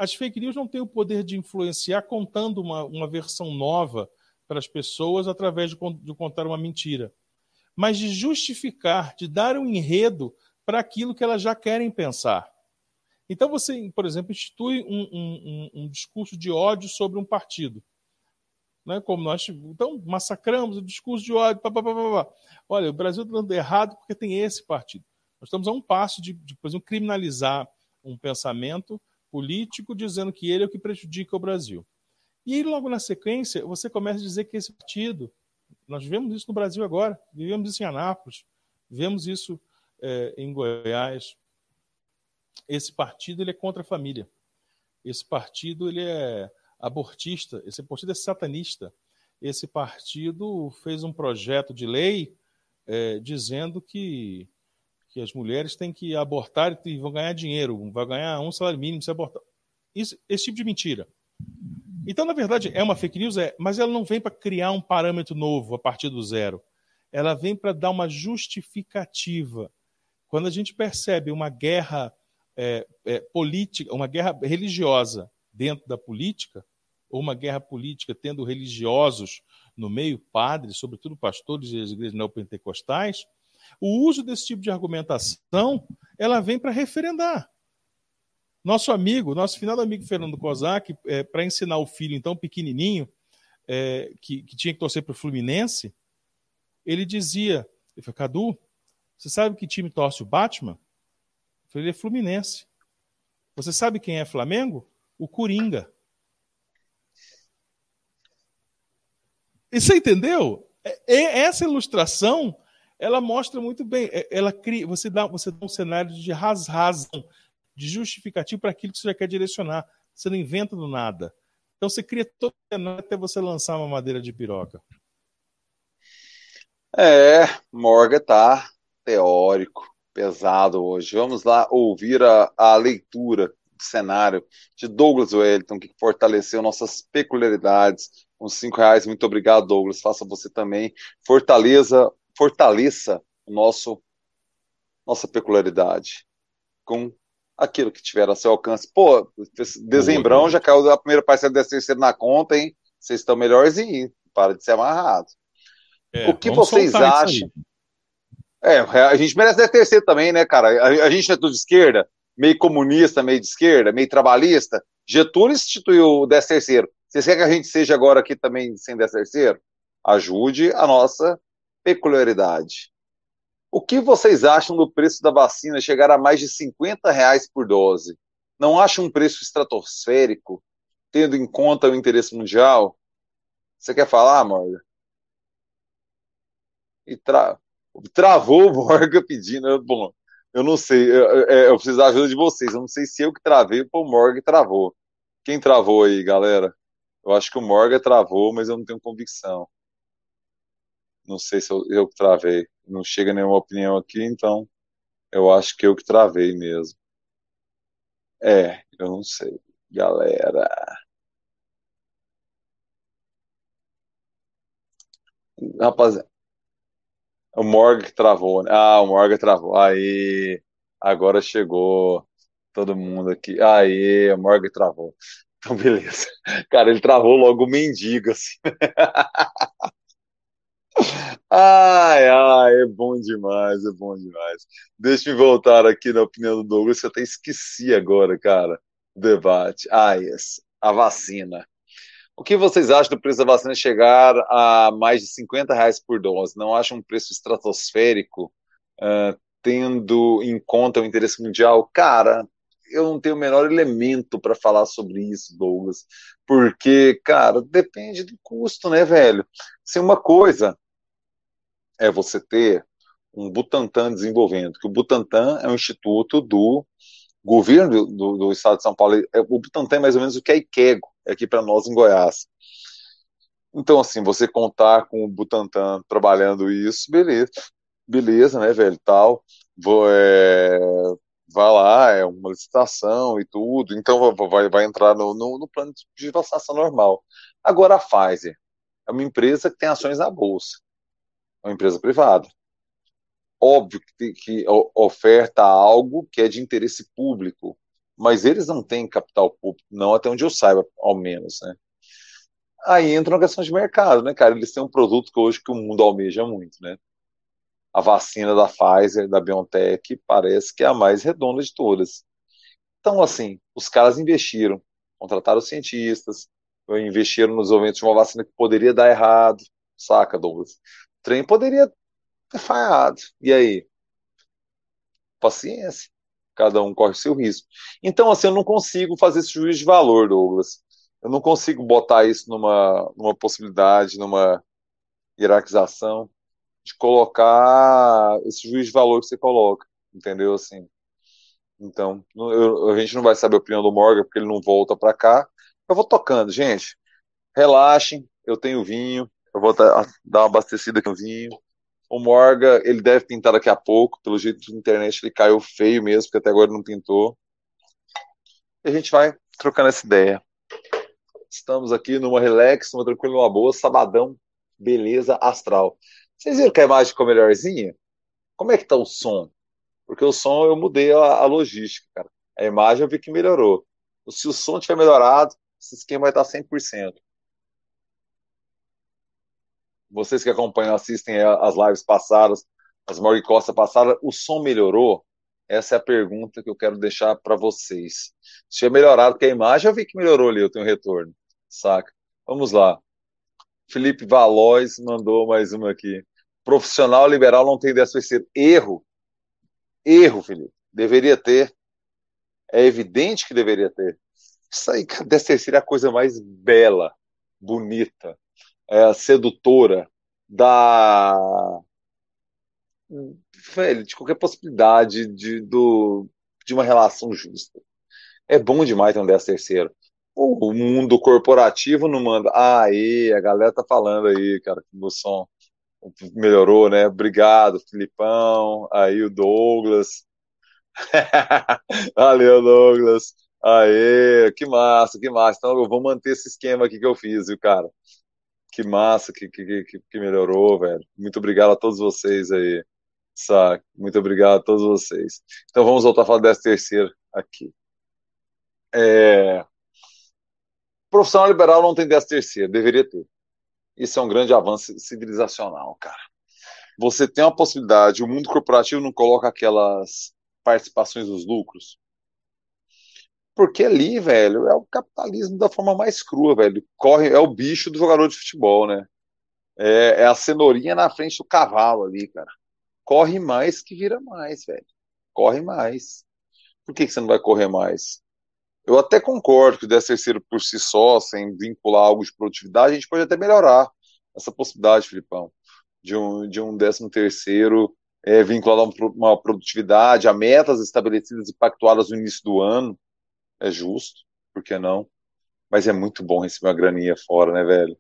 as fake news não têm o poder de influenciar contando uma, uma versão nova para as pessoas através de, de contar uma mentira, mas de justificar, de dar um enredo para aquilo que elas já querem pensar. Então você, por exemplo, institui um, um, um, discurso de ódio sobre um partido. Né? Como nós então, massacramos o discurso de ódio. Pá, pá, pá, Olha, o Brasil está dando errado porque tem esse partido. Nós estamos a um passo de, de por exemplo, criminalizar um pensamento político dizendo que ele é o que prejudica o Brasil. E logo na sequência, você começa a dizer que esse partido, nós vemos isso no Brasil agora, vivemos isso em Anápolis, vemos isso é, em Goiás. Esse partido ele é contra a família. Esse partido ele é abortista. Esse partido é satanista. Esse partido fez um projeto de lei é, dizendo que que as mulheres têm que abortar e vão ganhar dinheiro, vai ganhar um salário mínimo se abortar. Isso, esse tipo de mentira. Então, na verdade, é uma fake news, é, mas ela não vem para criar um parâmetro novo a partir do zero. Ela vem para dar uma justificativa. Quando a gente percebe uma guerra é, é, política, uma guerra religiosa dentro da política, ou uma guerra política tendo religiosos no meio, padres, sobretudo pastores das igrejas neopentecostais, o uso desse tipo de argumentação, ela vem para referendar. Nosso amigo, nosso finado amigo Fernando Kozak, é, para ensinar o filho, então, pequenininho, é, que, que, tinha que torcer para o Fluminense, ele dizia, ele falou, Cadu, você sabe que time torce o Batman? Eu falei, ele é Fluminense. Você sabe quem é Flamengo? O Coringa. E você entendeu? É, é essa ilustração ela mostra muito bem. É, ela cria, você dá, você dá um cenário de razão, de justificativo para aquilo que você já quer direcionar. Você não inventa do nada. Então você cria todo o cenário até você lançar uma madeira de piroca. É, Morgan tá teórico, pesado hoje. Vamos lá ouvir a, a leitura cenário de Douglas Wellington, que fortaleceu nossas peculiaridades. Uns cinco reais, muito obrigado, Douglas. Faça você também. Fortaleza, fortaleça o nosso nossa peculiaridade com aquilo que tiver a seu alcance. Pô, dezembrão já caiu a primeira parcela dessa terceira na conta, hein? Vocês estão melhores e para de ser amarrado. É, o que vocês acham? É, a gente merece 13 terceiro também, né, cara? A, a, gente não é tudo de esquerda, meio comunista, meio de esquerda, meio trabalhista. Getúlio instituiu o 13 terceiro. Vocês querem que a gente seja agora aqui também sem 13 terceiro? Ajude a nossa peculiaridade. O que vocês acham do preço da vacina chegar a mais de 50 reais por dose? Não acham um preço estratosférico, tendo em conta o interesse mundial? Você quer falar, Morgan? E tra... Travou o Morgan pedindo. Bom, eu não sei, eu, eu, preciso da ajuda de vocês. Eu não sei se eu que travei ou o Morgan travou. Quem travou aí, galera? Eu acho que o Morgan travou, mas eu não tenho convicção. Não sei se eu, travei. Não chega nenhuma opinião aqui, então eu acho que eu que travei mesmo. É, eu não sei. Galera. Rapaziada. O Morgan travou, né? Ah, o Morgan travou. Aí, agora chegou todo mundo aqui. Aí, o Morgan travou. Então, beleza. Cara, ele travou logo o mendigo, assim. Ai, ai, é bom demais, é bom demais. Deixa eu voltar aqui na opinião do Douglas, que eu até esqueci agora, cara, o debate. Ah, yes, a vacina. O que vocês acham do preço da vacina chegar a mais de 50 reais por dose? Não acham um preço estratosférico, uh, tendo em conta o interesse mundial? Cara, eu não tenho o menor elemento para falar sobre isso, Douglas, porque, cara, depende do custo, né, velho? Se uma coisa é você ter um Butantan desenvolvendo, que o Butantan é um instituto do governo do, do estado de São Paulo. É, o Butantan é mais ou menos o que é Iquego, é aqui para nós em Goiás. Então, assim, você contar com o Butantan trabalhando isso, beleza, beleza, né, velho, tal, vou, é, vai lá, é uma licitação e tudo, então vai, vai entrar no, no, no plano de vacinação normal. Agora, a Pfizer é uma empresa que tem ações na Bolsa uma empresa privada. Óbvio que, que oferta algo que é de interesse público, mas eles não têm capital público, não até onde eu saiba, ao menos, né? Aí entra uma questão de mercado, né, cara? Eles têm um produto que hoje que o mundo almeja muito, né? A vacina da Pfizer, da BioNTech, parece que é a mais redonda de todas. Então, assim, os caras investiram, contrataram cientistas, investiram nos desenvolvimento de uma vacina que poderia dar errado, saca, Douglas? trem poderia ter falhado. E aí? Paciência. Cada um corre seu risco. Então, assim, eu não consigo fazer esse juízo de valor, Douglas. Eu não consigo botar isso numa, numa possibilidade, numa hierarquização, de colocar esse juízo de valor que você coloca. Entendeu? Assim. Então, eu, a gente não vai saber a opinião do Morgan, porque ele não volta para cá. Eu vou tocando, gente. Relaxem, eu tenho vinho, eu vou dar uma abastecida no vinho. O Morga, ele deve pintar daqui a pouco. Pelo jeito da internet, ele caiu feio mesmo, porque até agora não pintou. E a gente vai trocando essa ideia. Estamos aqui numa relax, numa tranquila, numa boa, sabadão, beleza astral. Vocês viram que a imagem ficou melhorzinha? Como é que tá o som? Porque o som eu mudei a, a logística, cara. A imagem eu vi que melhorou. Se o som tiver melhorado, esse esquema vai estar 100% vocês que acompanham, assistem as lives passadas, as Morgue Costa passadas, o som melhorou? Essa é a pergunta que eu quero deixar para vocês. Se tinha melhorado, porque a imagem eu vi que melhorou ali, eu tenho retorno, saca? Vamos lá. Felipe Valois mandou mais uma aqui. Profissional liberal não tem DSPC. Erro. Erro, Felipe. Deveria ter. É evidente que deveria ter. Isso aí, DSPC é a coisa mais bela, bonita, é, sedutora da velho, de qualquer possibilidade de, do, de uma relação justa. É bom demais ter um 10 terceiro. O mundo corporativo não manda. Ah, aí, a galera tá falando aí, cara, que o som melhorou, né? Obrigado, Filipão. Aí o Douglas. Valeu, Douglas. Aê, que massa, que massa. Então eu vou manter esse esquema aqui que eu fiz, viu, cara? Que massa que, que, que, que melhorou, velho. Muito obrigado a todos vocês aí. Saca? Muito obrigado a todos vocês. Então vamos voltar a falar dessa terceira aqui. É... Profissional liberal não tem décimo terceiro, deveria ter. Isso é um grande avanço civilizacional, cara. Você tem uma possibilidade, o mundo corporativo não coloca aquelas participações dos lucros. Porque ali, velho, é o capitalismo da forma mais crua, velho. Corre, é o bicho do jogador de futebol, né? É, é a cenourinha na frente do cavalo ali, cara. Corre mais que vira mais, velho. Corre mais. Por que, que você não vai correr mais? Eu até concordo que o 10 terceiro por si só, sem vincular algo de produtividade, a gente pode até melhorar essa possibilidade, Filipão, de um, de um 13 terceiro é, vinculado a uma produtividade, a metas estabelecidas e pactuadas no início do ano, é justo, por que não? Mas é muito bom receber uma graninha fora, né, velho?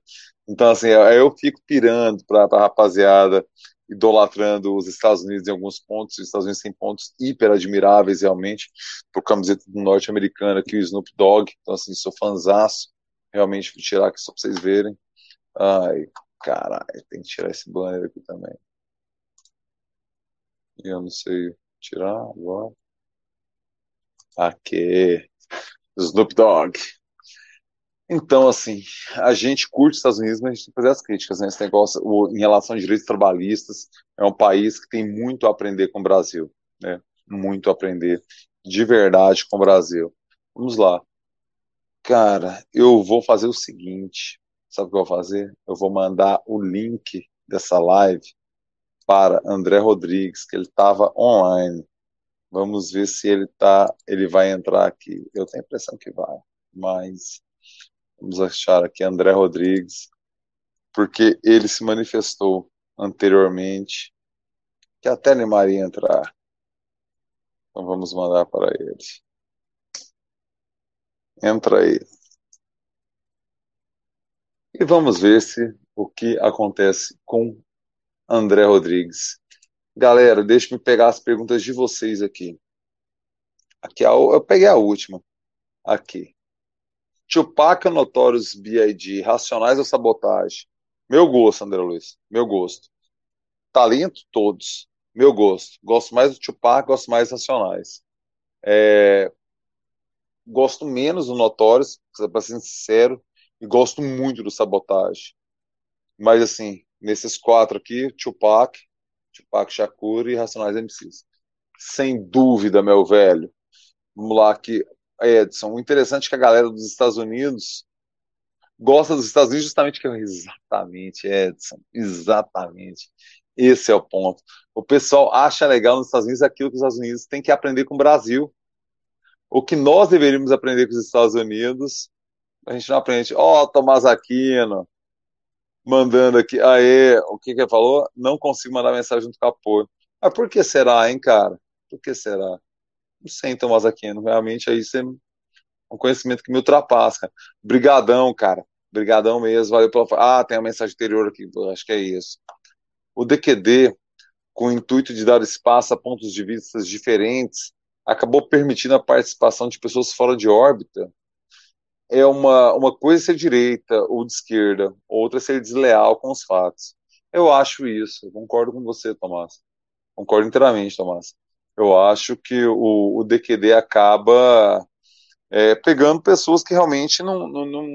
Então, assim, eu fico pirando pra, pra rapaziada idolatrando os Estados Unidos em alguns pontos. Os Estados Unidos têm pontos hiper admiráveis, realmente. Por camiseta do norte-americano aqui, o Snoop Dogg. Então, assim, sou fanzaço. Realmente, vou tirar aqui só pra vocês verem. Ai, caralho, tem que tirar esse banner aqui também. Eu não sei tirar agora. Aqui. Snoop Dogg. Então, assim, a gente curte os Estados Unidos, mas a gente tem que fazer as críticas, né? Negócio, o, em relação a direitos trabalhistas, é um país que tem muito a aprender com o Brasil, né? Muito a aprender de verdade com o Brasil. Vamos lá. Cara, eu vou fazer o seguinte, sabe o que eu vou fazer? Eu vou mandar o link dessa live para André Rodrigues, que ele estava online. Vamos ver se ele tá, ele vai entrar aqui. Eu tenho a impressão que vai, mas Vamos achar aqui André Rodrigues, porque ele se manifestou anteriormente que até animaria entrar. Então vamos mandar para ele. Entra aí. E vamos ver se o que acontece com André Rodrigues. Galera, deixe-me pegar as perguntas de vocês aqui. Aqui eu peguei a última. Aqui. Tupac, Notorious B.I.G., Racionais ou Sabotagem? Meu gosto, André Luiz. Meu gosto. Talento, todos. Meu gosto. Gosto mais do Tupac, gosto mais dos Racionais. É... Gosto menos do Notorious, para ser sincero, e gosto muito do Sabotagem. Mas, assim, nesses quatro aqui, Tupac, Tupac Shakur e Racionais MCs. Sem dúvida, meu velho. Vamos lá, que Edson, o interessante é que a galera dos Estados Unidos gosta dos Estados Unidos justamente que exatamente, Edson, exatamente. Esse é o ponto. O pessoal acha legal nos Estados Unidos aquilo que os Estados Unidos têm que aprender com o Brasil. O que nós deveríamos aprender com os Estados Unidos, a gente não aprende. Ó, oh, Tomás Aquino, mandando aqui. Aê, o que que ele falou? Não consigo mandar mensagem junto com apoio. Mas por que será, hein, cara? Por que será? Sei, Tomás Aquino. Realmente aí você é um conhecimento que me ultrapassa. Brigadão, cara. Brigadão mesmo. Valeu pela. Ah, tem a mensagem anterior aqui. Acho que é isso. O DQD, com o intuito de dar espaço a pontos de vista diferentes, acabou permitindo a participação de pessoas fora de órbita. É uma, uma coisa ser direita ou de esquerda, outra ser desleal com os fatos. Eu acho isso. Concordo com você, Tomás. Concordo inteiramente, Tomás eu acho que o, o DQD acaba é, pegando pessoas que realmente não, não, não,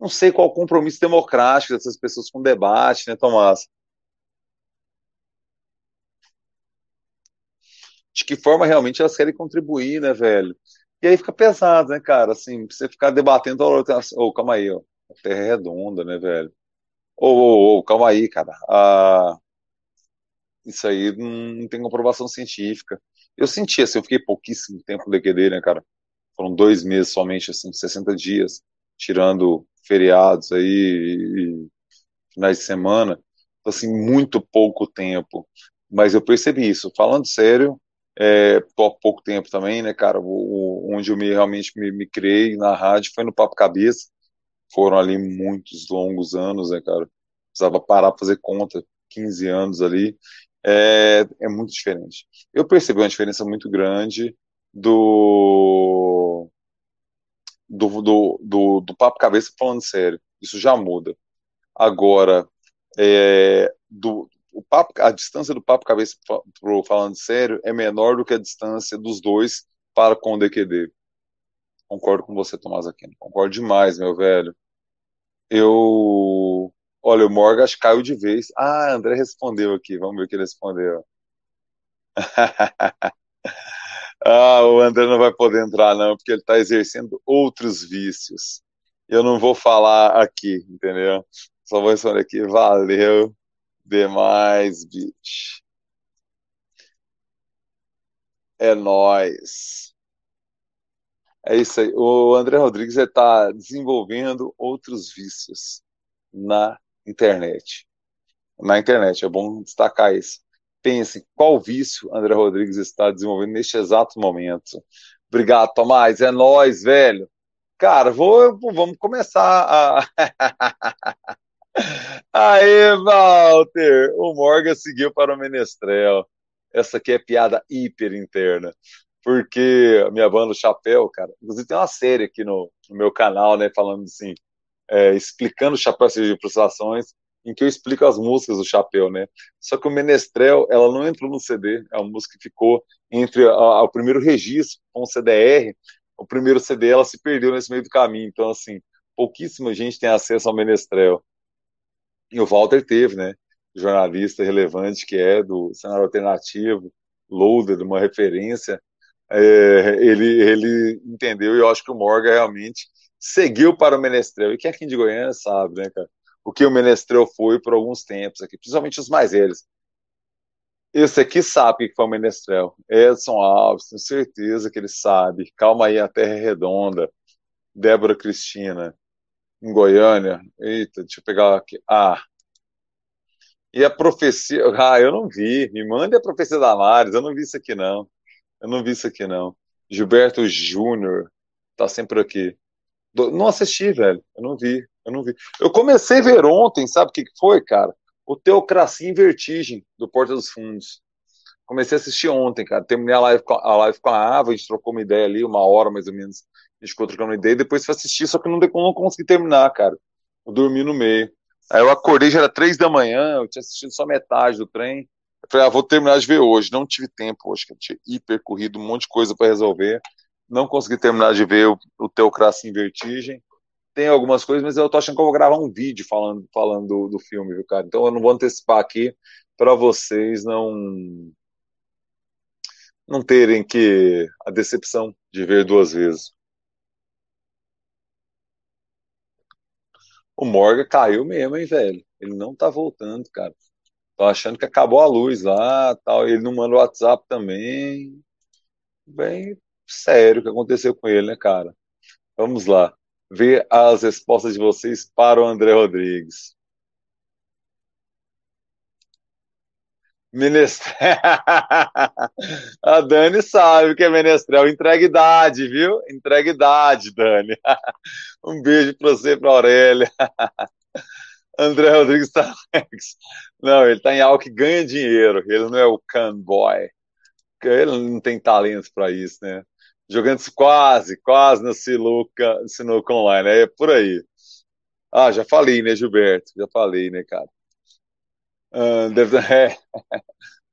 não sei qual o compromisso democrático dessas pessoas com debate, né, Tomás? De que forma realmente elas querem contribuir, né, velho? E aí fica pesado, né, cara? Assim, você ficar debatendo, ô, oh, calma aí, ó. A terra é redonda, né, velho? Ô, oh, oh, calma aí, cara. Ah, isso aí não tem comprovação científica. Eu senti, assim, eu fiquei pouquíssimo tempo no DQD, né, cara? Foram dois meses somente, assim, 60 dias, tirando feriados aí finais de semana. Então, assim, muito pouco tempo. Mas eu percebi isso. Falando sério, é, pouco tempo também, né, cara? O, onde eu me, realmente me, me criei na rádio foi no Papo Cabeça. Foram ali muitos longos anos, né, cara? Precisava parar para fazer conta, 15 anos ali é, é muito diferente. Eu percebi uma diferença muito grande do do, do, do, do papo cabeça falando sério. Isso já muda. Agora, é, do, o papo, a distância do papo cabeça pro falando sério é menor do que a distância dos dois para com o DQD. Concordo com você, Tomás Aquino. Concordo demais, meu velho. Eu. Olha, o que caiu de vez. Ah, André respondeu aqui. Vamos ver o que ele respondeu. ah, o André não vai poder entrar, não, porque ele está exercendo outros vícios. Eu não vou falar aqui, entendeu? Só vou responder aqui. Valeu demais, bitch. É nós. É isso aí. O André Rodrigues está desenvolvendo outros vícios na internet. Na internet, é bom destacar isso. Pense qual vício André Rodrigues está desenvolvendo neste exato momento. Obrigado, Tomás. É nós, velho. Cara, vou, vamos começar a. Aê, Walter! O Morgan seguiu para o Menestrel. Essa aqui é piada hiper interna porque a minha banda, o Chapéu, cara, inclusive tem uma série aqui no, no meu canal, né, falando assim, é, explicando o Chapéu de Frustrações, em que eu explico as músicas do Chapéu, né? Só que o Menestrel, ela não entrou no CD, é uma música que ficou entre a, a, o primeiro registro com o CDR, o primeiro CD ela se perdeu nesse meio do caminho, então assim, pouquíssima gente tem acesso ao Menestrel. E o Walter teve, né? Jornalista relevante que é do cenário alternativo, loader, uma referência, é, ele, ele entendeu, e eu acho que o Morgan realmente seguiu para o Menestrel. E quem é aqui de Goiânia sabe, né, cara? O que o Menestrel foi por alguns tempos aqui, principalmente os mais velhos. Esse aqui sabe o que foi o Menestrel. Edson Alves, tenho certeza que ele sabe. Calma aí, a Terra é Redonda. Débora Cristina, em Goiânia. Eita, deixa eu pegar aqui. Ah. E a profecia. Ah, eu não vi. Me mande a profecia da Maris. Eu não vi isso aqui, não. Eu não vi isso aqui, não. Gilberto Júnior tá sempre aqui. Não assisti, velho. Eu não vi. Eu não vi. Eu comecei a ver ontem, sabe o que foi, cara? O Teocracia em Vertigem, do Porta dos Fundos. Comecei a assistir ontem, cara. Terminei a live, com a, a live com a Ava, a gente trocou uma ideia ali, uma hora mais ou menos. A gente ficou trocando ideia, e depois fui assistir, só que não, não consegui terminar, cara. Eu dormi no meio. Aí eu acordei, já era três da manhã, eu tinha assistido só metade do trem. Falei, ah, vou terminar de ver hoje. Não tive tempo hoje, que eu tinha hiper corrido, um monte de coisa para resolver. Não consegui terminar de ver o, o Teocracia em Vertigem. Tem algumas coisas, mas eu tô achando que eu vou gravar um vídeo falando, falando do, do filme, viu, cara? Então eu não vou antecipar aqui para vocês não não terem que a decepção de ver duas vezes. O Morgan caiu mesmo, hein, velho? Ele não tá voltando, cara. Tô achando que acabou a luz lá, tal. Ele não manda o WhatsApp também. Bem sério o que aconteceu com ele, né, cara? Vamos lá. Ver as respostas de vocês para o André Rodrigues. Menestrel. A Dani sabe que é menestrel. Entrega idade, viu? Entrega idade, Dani. Um beijo para você para Aurélia. André Rodrigues está. Não, ele está em algo que ganha dinheiro. Ele não é o can boy. Ele não tem talento para isso, né? Jogando quase, quase no Sinuca, Sinuca Online. É por aí. Ah, já falei, né, Gilberto? Já falei, né, cara? Ah, é.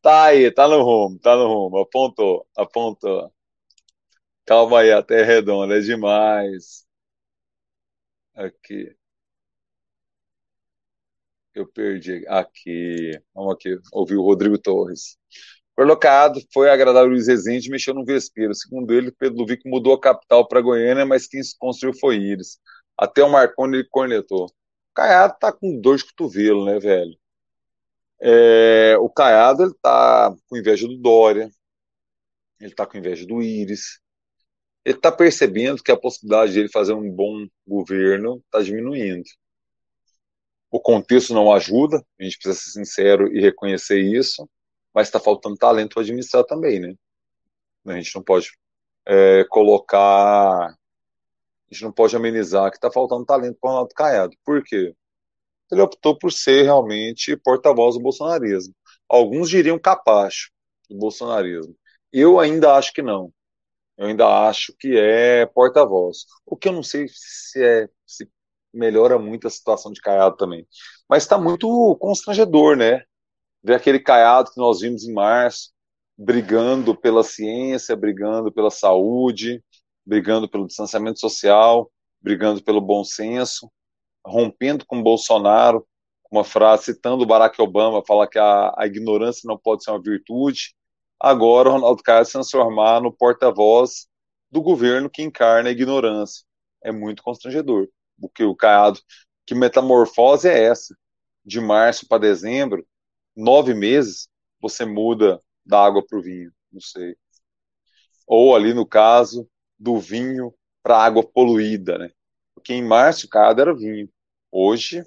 Tá aí, tá no rumo, tá no rumo. Apontou, apontou. Calma aí, a terra é redonda, é demais. Aqui eu perdi aqui. Vamos aqui, ouvi o Rodrigo Torres. Colocado, foi agradar o Luiz Rezende mexeu no vespeiro. Segundo ele, Pedro Luvico mudou a capital para Goiânia, mas quem se construiu foi Íris. Até o Marconi ele cornetou. O Caiado tá com dor de cotovelo, né, velho? É, o Caiado ele tá com inveja do Dória, ele tá com inveja do Íris, ele tá percebendo que a possibilidade de ele fazer um bom governo tá diminuindo o contexto não ajuda, a gente precisa ser sincero e reconhecer isso, mas está faltando talento para administrar também, né? A gente não pode é, colocar, a gente não pode amenizar que está faltando talento para o Ronaldo Caiado. Por quê? Ele optou por ser realmente porta-voz do bolsonarismo. Alguns diriam capacho do bolsonarismo. Eu ainda acho que não. eu ainda acho que é porta-voz. O que eu não sei se é se melhora muito a situação de Caiado também. Mas está muito constrangedor, né? Ver aquele Caiado que nós vimos em março, brigando pela ciência, brigando pela saúde, brigando pelo distanciamento social, brigando pelo bom senso, rompendo com Bolsonaro, uma frase citando Barack Obama, fala que a, a ignorância não pode ser uma virtude. Agora o Ronaldo Caiado se transformar no porta-voz do governo que encarna a ignorância. É muito constrangedor. Porque o Caiado, que metamorfose é essa? De março para dezembro, nove meses, você muda da água para o vinho, não sei. Ou ali no caso do vinho para água poluída, né? Porque em março o Caiado era vinho. Hoje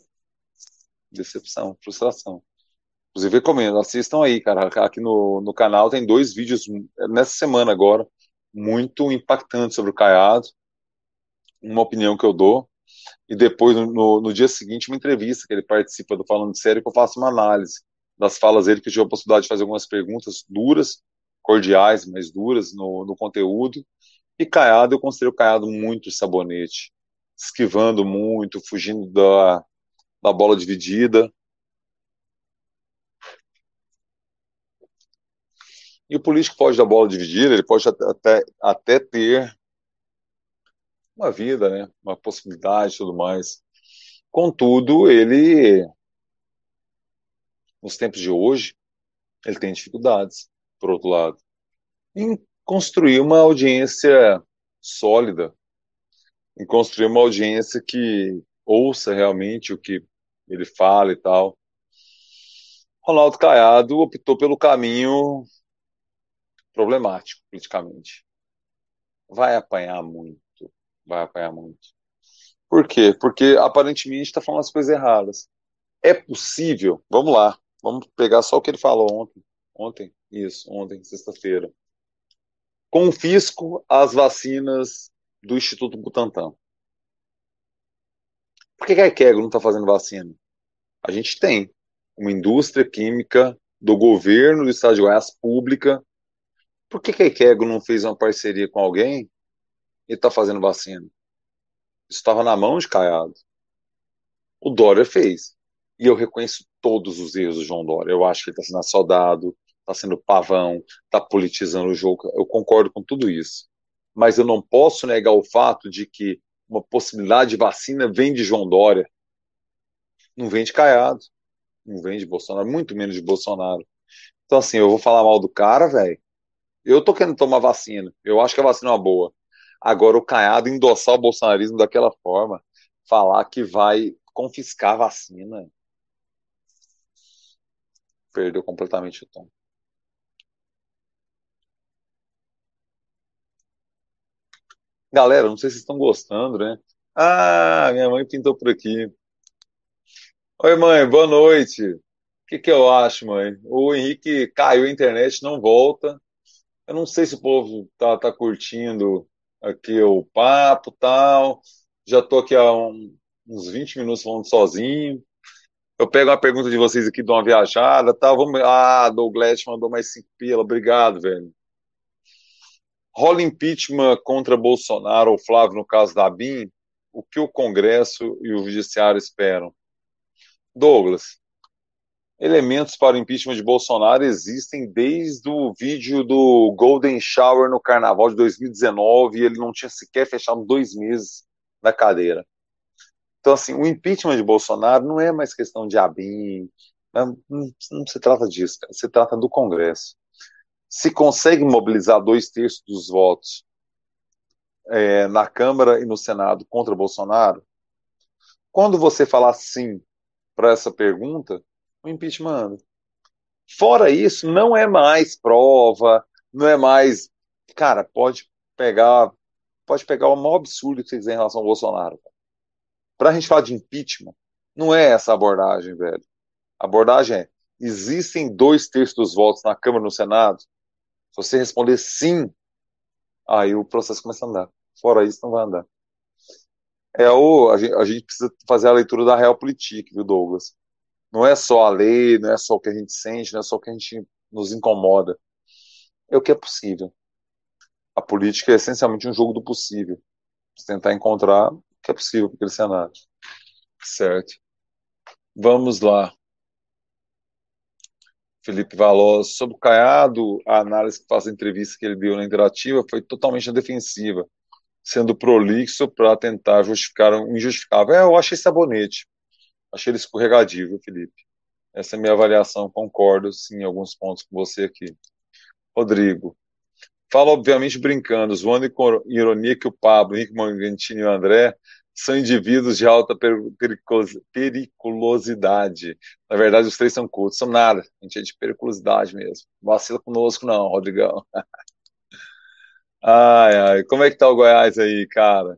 decepção, frustração. Inclusive, recomendo, assistam aí, cara. Aqui no, no canal tem dois vídeos nessa semana agora, muito impactantes sobre o Caiado. Uma opinião que eu dou. E depois, no, no dia seguinte, uma entrevista que ele participa do Falando Sério, que eu faço uma análise das falas dele, que tive a possibilidade de fazer algumas perguntas duras, cordiais, mas duras no, no conteúdo. E Caiado, eu considero Caiado muito sabonete, esquivando muito, fugindo da, da bola dividida. E o político pode dar bola dividida, ele pode até, até ter uma vida, né? uma possibilidade e tudo mais. Contudo, ele, nos tempos de hoje, ele tem dificuldades, por outro lado, em construir uma audiência sólida, em construir uma audiência que ouça realmente o que ele fala e tal. Ronaldo Caiado optou pelo caminho problemático politicamente. Vai apanhar muito, vai apanhar muito. Por quê? Porque aparentemente está falando as coisas erradas. É possível, vamos lá, vamos pegar só o que ele falou ontem. Ontem, isso, ontem, sexta-feira. Confisco as vacinas do Instituto Butantan. Por que a Ikego não está fazendo vacina? A gente tem uma indústria química do governo do estado de Goiás pública. Por que a Ikego não fez uma parceria com alguém e está fazendo vacina? Isso estava na mão de Caiado. O Dória fez. E eu reconheço todos os erros do João Dória. Eu acho que ele está sendo assaudado, está sendo pavão, está politizando o jogo. Eu concordo com tudo isso. Mas eu não posso negar o fato de que uma possibilidade de vacina vem de João Dória, não vem de Caiado, não vem de Bolsonaro, muito menos de Bolsonaro. Então, assim, eu vou falar mal do cara, velho. Eu tô querendo tomar vacina, eu acho que a vacina é uma boa. Agora, o Caiado endossar o bolsonarismo daquela forma, falar que vai confiscar a vacina, perdeu completamente o tom. Galera, não sei se vocês estão gostando, né? Ah, minha mãe pintou por aqui. Oi, mãe, boa noite. O que, que eu acho, mãe? O Henrique caiu a internet, não volta. Eu não sei se o povo tá, tá curtindo aqui o papo tal. Já tô aqui há um, uns 20 minutos falando sozinho. Eu pego uma pergunta de vocês aqui, dou uma viajada, tal. Vamos... Ah, Douglas mandou mais 5 pila. Obrigado, velho rola impeachment contra Bolsonaro ou Flávio no caso da BIM, o que o Congresso e o Judiciário esperam? Douglas, elementos para o impeachment de Bolsonaro existem desde o vídeo do Golden Shower no Carnaval de 2019 e ele não tinha sequer fechado dois meses na cadeira. Então, assim, o impeachment de Bolsonaro não é mais questão de ABIN, não, não, não se trata disso, se trata do Congresso se consegue mobilizar dois terços dos votos é, na Câmara e no Senado contra Bolsonaro, quando você falar sim para essa pergunta, o impeachment anda. Fora isso, não é mais prova, não é mais. Cara, pode pegar, pode pegar o maior absurdo que você quiser em relação ao Bolsonaro. Para a gente falar de impeachment, não é essa abordagem, velho. A abordagem é: existem dois terços dos votos na Câmara e no Senado, se você responder sim, aí o processo começa a andar. Fora isso, não vai andar. É o, a, gente, a gente precisa fazer a leitura da realpolitik, viu, Douglas? Não é só a lei, não é só o que a gente sente, não é só o que a gente nos incomoda. É o que é possível. A política é essencialmente um jogo do possível. Tentar encontrar que é possível para aquele cenário. Certo. Vamos lá. Felipe Valoz, sobre o Caiado, a análise que faz a entrevista que ele deu na Interativa foi totalmente defensiva, sendo prolixo para tentar justificar o injustificável. É, eu achei sabonete. Achei ele escorregadio, Felipe? Essa é a minha avaliação, concordo sim em alguns pontos com você aqui. Rodrigo. Fala, obviamente, brincando, zoando com ironia que o Pablo, Henrique Mangantini e o André são indivíduos de alta periculosidade. Na verdade, os três são cultos, são nada. A gente é de periculosidade mesmo. Vacila conosco, não, Rodrigão. Ai, ai, como é que tá o Goiás aí, cara?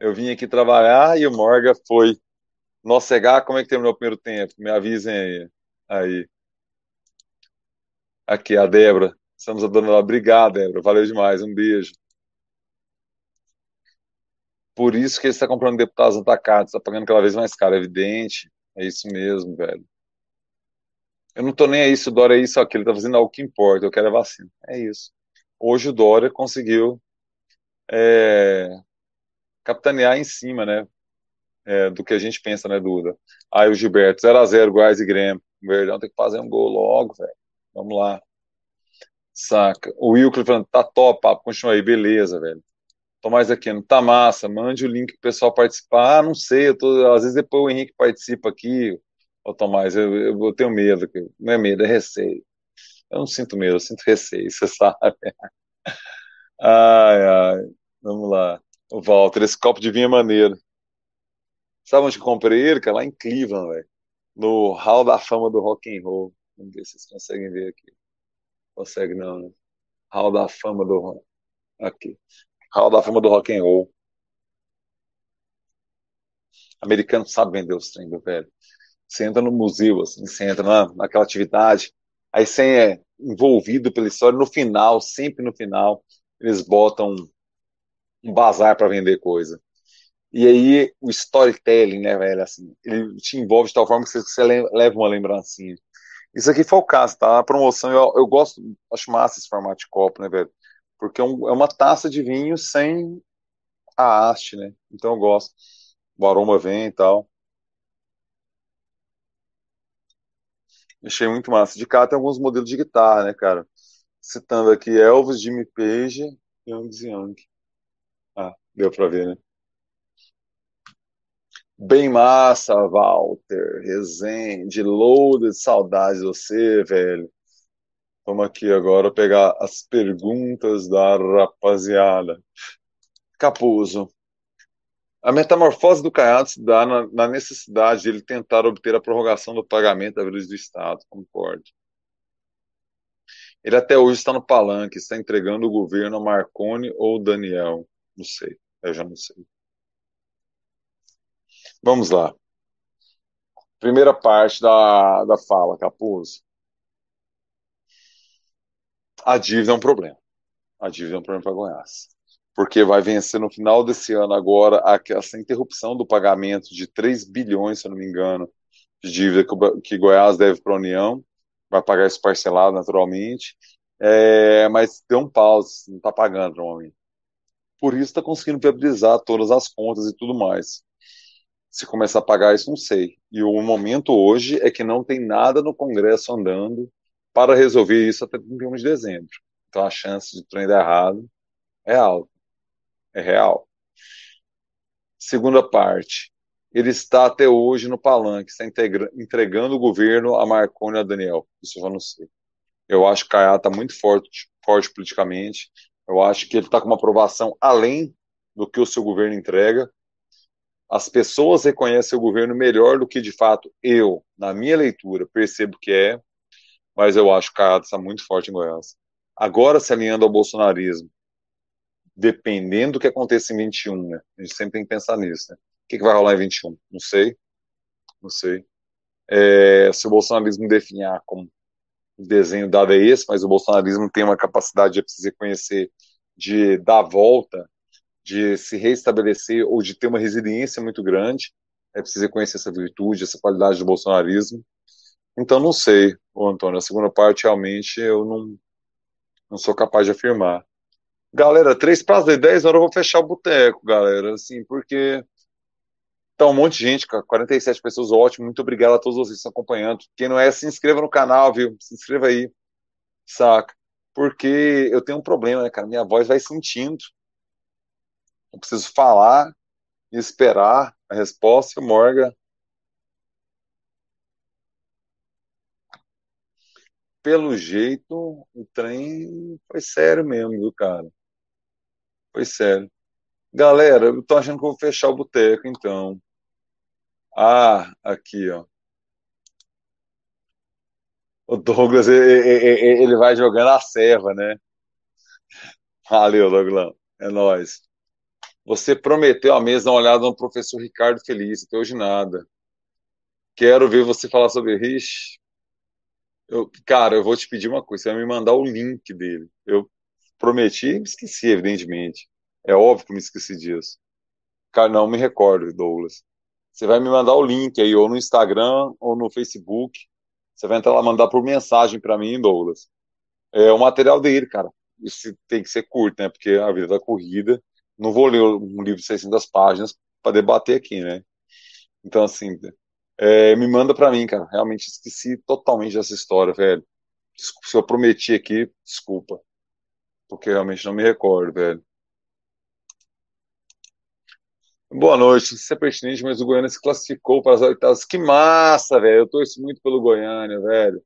Eu vim aqui trabalhar e o Morga foi. Nossa, cegar, como é que terminou o primeiro tempo? Me avisem aí. Aí. Aqui, a Débora. Estamos a dona. Obrigado, Débora. Valeu demais. Um beijo. Por isso que ele está comprando deputados atacados, está pagando cada vez mais caro, é evidente. É isso mesmo, velho. Eu não tô nem aí se o Dória é isso ou aquilo, ele tá fazendo algo que importa, eu quero a vacina. É isso. Hoje o Dória conseguiu é, capitanear em cima, né? É, do que a gente pensa, né, Duda? Aí o Gilberto, 0x0, Goiás e Grêmio. O Verdão tem que fazer um gol logo, velho. Vamos lá. Saca. O Wilker falando, tá top, papo, continua aí, beleza, velho. Tomás Aquino, tá massa, mande o link pro pessoal participar. Ah, não sei, eu tô, às vezes depois o Henrique participa aqui. Ô, Tomás, eu, eu, eu tenho medo, não é medo, é receio. Eu não sinto medo, eu sinto receio, você sabe. Ai, ai, vamos lá. O Walter, esse copo de vinho é maneiro. Sabe onde eu comprei ele? É lá em Cleveland, velho. No Hall da Fama do Rock and Roll. Vamos ver se vocês conseguem ver aqui. Consegue não, né? Hall da Fama do aqui. Hall da Fama do Rock and Roll. Americano sabe vender os trem, meu velho. Você entra no museu, assim, você entra na, naquela atividade, aí você é envolvido pela história. No final, sempre no final, eles botam um bazar para vender coisa. E aí o storytelling, né, velho, assim, ele te envolve de tal forma que você, você leva uma lembrancinha. Isso aqui foi o caso, tá? A promoção, eu, eu gosto, acho massa esse formato de copo, né, velho? Porque é, um, é uma taça de vinho sem a haste, né? Então eu gosto. O aroma vem e tal. Achei muito massa. De cá tem alguns modelos de guitarra, né, cara? Citando aqui Elvis, Jimmy Page Young Young. Ah, deu pra ver, né? Bem massa, Walter, Rezende, Loaded, saudades de você, velho. Vamos aqui agora pegar as perguntas da rapaziada. Capuzo. A metamorfose do Caiado se dá na, na, necessidade de ele tentar obter a prorrogação do pagamento da ajudas do Estado, concordo. Ele até hoje está no palanque, está entregando o governo a Marconi ou Daniel. Não sei, eu já não sei. Vamos lá. Primeira parte da, da fala, Capuz a dívida é um problema. A dívida é um problema para Goiás. Porque vai vencer no final desse ano agora essa interrupção do pagamento de 3 bilhões, se eu não me engano, de dívida que, que Goiás deve para a União. Vai pagar isso parcelado naturalmente. É, mas deu um pause, não está pagando normalmente. Por isso está conseguindo viabilizar todas as contas e tudo mais. Se começar a pagar isso, não sei. E o momento hoje é que não tem nada no Congresso andando para resolver isso até 31 de dezembro. Então a chance de trem dar errado é alta, é real. Segunda parte, ele está até hoje no palanque, está entregando o governo a Marconi e a Daniel. Isso eu já não sei. Eu acho que o Caiá está muito forte, forte politicamente. Eu acho que ele está com uma aprovação além do que o seu governo entrega. As pessoas reconhecem o governo melhor do que de fato eu, na minha leitura, percebo que é mas eu acho que Caiado está muito forte em Goiás. Agora, se alinhando ao bolsonarismo, dependendo do que aconteça em 21, né? A gente sempre tem que pensar nisso, né? O que, que vai rolar em 21? Não sei. Não sei. É, se o bolsonarismo definhar como o desenho dado é esse, mas o bolsonarismo tem uma capacidade de se reconhecer, de dar volta, de se reestabelecer ou de ter uma resiliência muito grande, é preciso reconhecer essa virtude, essa qualidade do bolsonarismo. Então, não sei, Antônio. A segunda parte, realmente, eu não, não sou capaz de afirmar. Galera, três para as 10 horas eu vou fechar o boteco, galera, assim, porque tá um monte de gente, cara, 47 pessoas, ótimo, muito obrigado a todos vocês que estão acompanhando. Quem não é, se inscreva no canal, viu? Se inscreva aí, saca? Porque eu tenho um problema, né, cara? Minha voz vai sentindo. Eu preciso falar e esperar a resposta e o Morgan pelo jeito, o trem foi sério mesmo, viu, cara? Foi sério. Galera, eu tô achando que eu vou fechar o boteco, então. Ah, aqui, ó. O Douglas, ele vai jogando a serva, né? Valeu, Douglas. É nóis. Você prometeu a mesa uma olhada no professor Ricardo Feliz, até hoje nada. Quero ver você falar sobre Rich. Eu, cara, eu vou te pedir uma coisa, você vai me mandar o link dele. Eu prometi e me esqueci, evidentemente. É óbvio que me esqueci disso. Cara, não me recordo, Douglas. Você vai me mandar o link aí, ou no Instagram, ou no Facebook. Você vai entrar lá, mandar por mensagem para mim, Douglas. É o material dele, cara. Isso tem que ser curto, né? Porque a vida da corrida. Não vou ler um livro de 600 páginas para debater aqui, né? Então, assim, é, me manda para mim, cara. Realmente esqueci totalmente dessa história, velho. Desculpa, se eu prometi aqui, desculpa. Porque realmente não me recordo, velho. Boa noite. Isso é pertinente, mas o Goiânia se classificou para as oitavas. Que massa, velho. Eu torço muito pelo Goiânia, velho.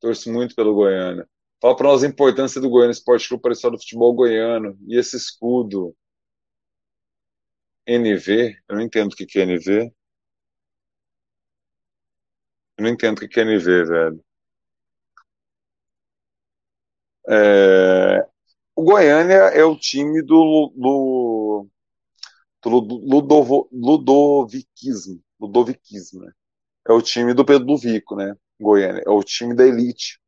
Torço muito pelo Goiânia. Fala para nós a importância do Goiânia Esporte Clube para a história do futebol goiano. E esse escudo. NV? Eu não entendo o que é NV. Eu não entendo o que é NV, velho. É... O Goiânia é o time do, do, do Ludovo, Ludoviquismo. Ludoviquismo, né? É o time do Pedro Vico, né? Goiânia. É o time da elite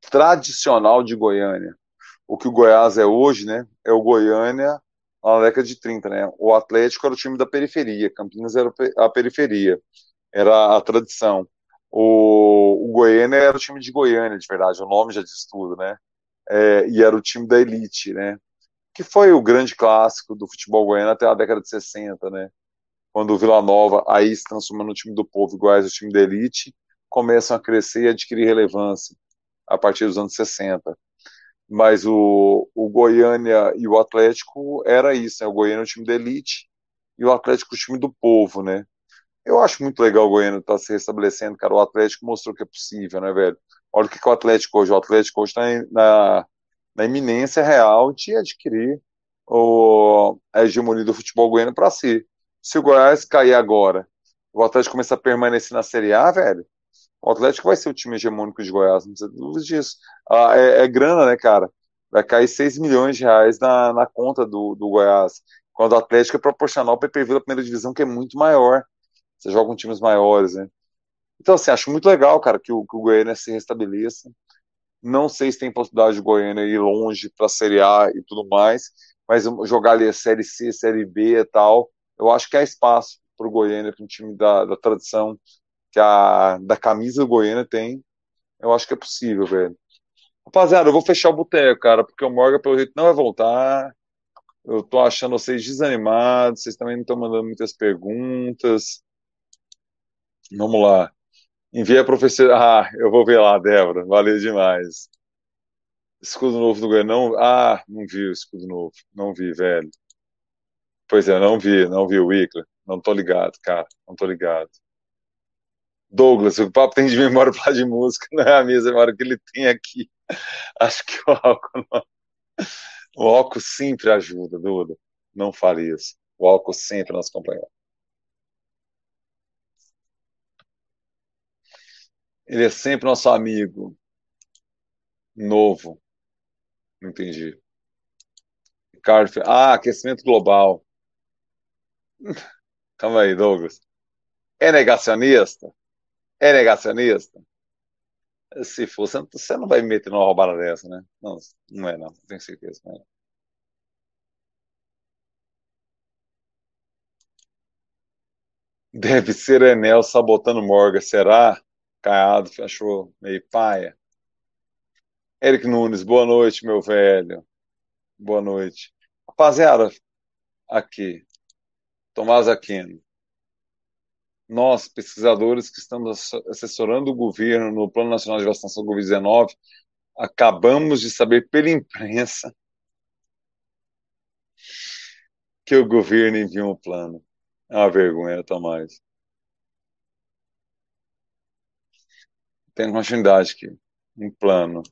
tradicional de Goiânia. O que o Goiás é hoje, né? É o Goiânia na década de 30, né? O Atlético era o time da periferia, Campinas era a periferia, era a tradição. O, o Goiânia era o time de Goiânia, de verdade, o nome já diz tudo, né? É, e era o time da elite, né? Que foi o grande clássico do futebol goiano até a década de 60, né? Quando o Vila Nova, aí se transformando no time do povo, iguais ao time da elite, começam a crescer e adquirir relevância a partir dos anos 60. Mas o, o Goiânia e o Atlético era isso, né? O Goiânia é o time da elite e o Atlético o time do povo, né? Eu acho muito legal o Goiânia estar tá se restabelecendo, cara. O Atlético mostrou que é possível, né, velho? Olha o que, que o Atlético hoje. O Atlético hoje está na, na iminência real de adquirir o, a hegemonia do futebol goiano para si. Se o Goiás cair agora, o Atlético começar a permanecer na Série A, velho, o Atlético vai ser o time hegemônico de Goiás, não precisa dúvida disso. Ah, é, é, grana, né, cara? Vai cair 6 milhões de reais na, na conta do, do Goiás. Quando o Atlético é proporcional ao PPV da primeira divisão, que é muito maior. Você joga com times maiores, né? Então, assim, acho muito legal, cara, que o, que o Goiânia se restabeleça. Não sei se tem possibilidade de Goiânia ir longe para a Série A e tudo mais, mas jogar ali a Série C, Série B e tal, eu acho que há espaço para o Goiânia, para um time da, da tradição que a da camisa do Goiânia tem. Eu acho que é possível, velho. Rapaziada, eu vou fechar o boteco, cara, porque o Morgan, pelo jeito, não vai voltar. Eu tô achando vocês desanimados, vocês também não estão mandando muitas perguntas. Vamos lá. Envia a professora. Ah, eu vou ver lá, Débora. Valeu demais. Escudo novo do Goiânia. Ah, não vi o escudo novo. Não vi, velho. Pois é, não vi, não vi o Wickler. Não tô ligado, cara. Não tô ligado. Douglas, o papo tem de memória para de música, não é a mesma memória que ele tem aqui. Acho que o álcool não. O álcool sempre ajuda, Duda. Não fale isso. O álcool sempre nos acompanha. Ele é sempre nosso amigo. Novo. Não entendi. Ricardo. Ah, aquecimento global. Calma aí, Douglas. É negacionista? É negacionista? Se for, você não vai me meter numa roubada dessa, né? Não, não é, não. Tenho certeza. Não é. Deve ser Enel sabotando Morgan, será? Caiado achou meio paia. Eric Nunes, boa noite, meu velho. Boa noite. Rapaziada, aqui, Tomás Aquino. Nós, pesquisadores que estamos assessorando o governo no Plano Nacional de Vacinação Covid-19, acabamos de saber pela imprensa que o governo enviou um plano. É uma vergonha, Tomás. Tem continuidade aqui. Um plano.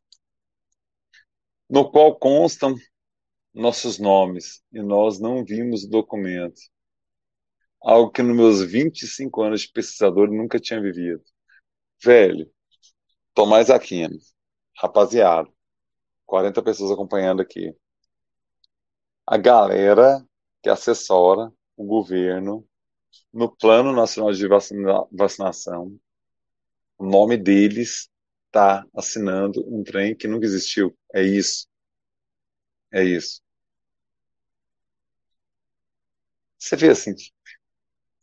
No qual constam nossos nomes e nós não vimos o documento. Algo que nos meus 25 anos de pesquisador nunca tinha vivido. Velho, Tomás Aquino, rapaziada, 40 pessoas acompanhando aqui. A galera que assessora o governo no Plano Nacional de vacina, Vacinação, o nome deles está assinando um trem que nunca existiu. É isso. É isso. Você vê assim,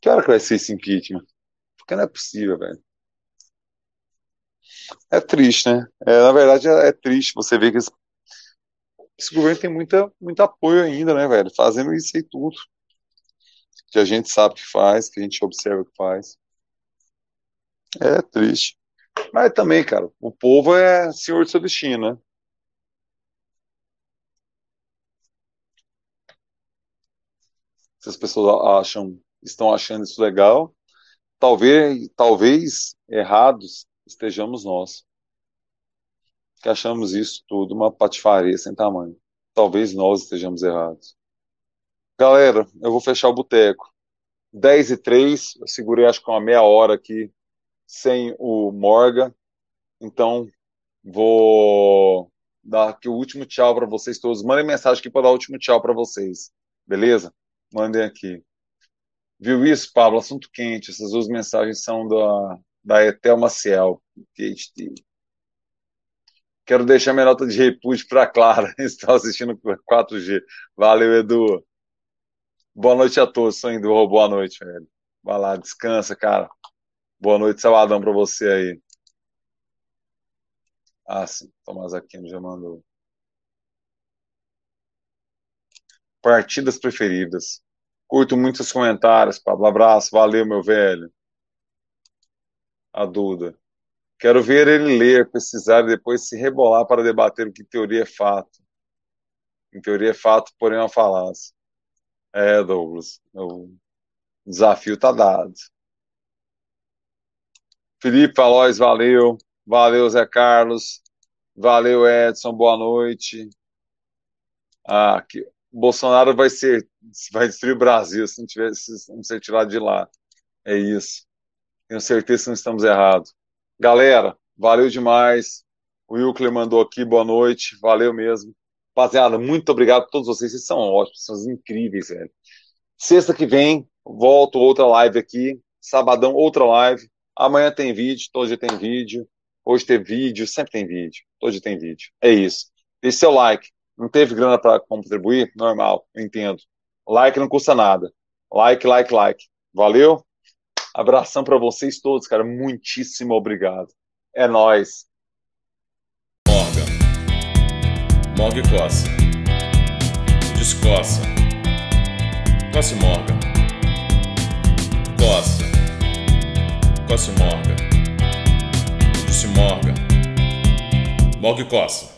que hora que vai ser esse impeachment? Porque não é possível, velho. É triste, né? É, na verdade, é, é, triste você ver que esse, esse, governo tem muita, muito apoio ainda, né, velho? Fazendo isso aí tudo. Que a gente sabe que faz, que a gente observa que faz. É triste. Mas também, cara, o povo é senhor do seu destino, né? Se as pessoas acham, estão achando isso legal, talvez, talvez errados estejamos nós. Que achamos isso tudo uma patifaria sem tamanho. Talvez nós estejamos errados. Galera, eu vou fechar o boteco. 10 e 3, eu segurei acho que uma meia hora aqui sem o Morgan. Então, vou dar aqui o último tchau para vocês todos. Mandem mensagem aqui para dar o último tchau para vocês. Beleza? Mandem aqui. Viu isso, Pablo? Assunto quente. Essas duas mensagens são da, da Etel Maciel, PhD. Quero deixar minha nota de repúdio para Clara. Está assistindo 4G. Valeu, Edu. Boa noite a todos. Sou indo. Boa noite, velho. Vai lá, descansa, cara. Boa noite, Saladão, para você aí. Ah, sim. Tomás Aquino já mandou. Partidas preferidas. Curto muitos comentários, Pablo. Abraço, valeu, meu velho. A Duda. Quero ver ele ler, pesquisar e depois se rebolar para debater o que teoria é fato. Em teoria é fato, porém é uma falácia. É, Douglas. O desafio está dado. Felipe Alois, valeu. Valeu, Zé Carlos. Valeu, Edson. Boa noite. Ah, que Bolsonaro vai ser vai destruir o Brasil se não tiver se não ser tirado de lá. É isso. Tenho certeza que não estamos errados. Galera, valeu demais. O Wilkler mandou aqui, boa noite. Valeu mesmo. Rapaziada, muito obrigado a todos vocês. Vocês são ótimos, são incríveis, velho. Sexta que vem, volto outra live aqui. Sabadão, outra live. Amanhã tem vídeo, todo dia tem vídeo. Hoje tem vídeo, sempre tem vídeo. Todo dia tem vídeo. É isso. Deixe seu like. Não teve grana para contribuir? Normal, entendo. Like não custa nada. Like, like, like. Valeu? Abração para vocês todos, cara. Muitíssimo obrigado. É nós. Morga. Morga e coça. Descoça. Coça e morga. Coça. Coça e morga. Disse morga. Morga e coça.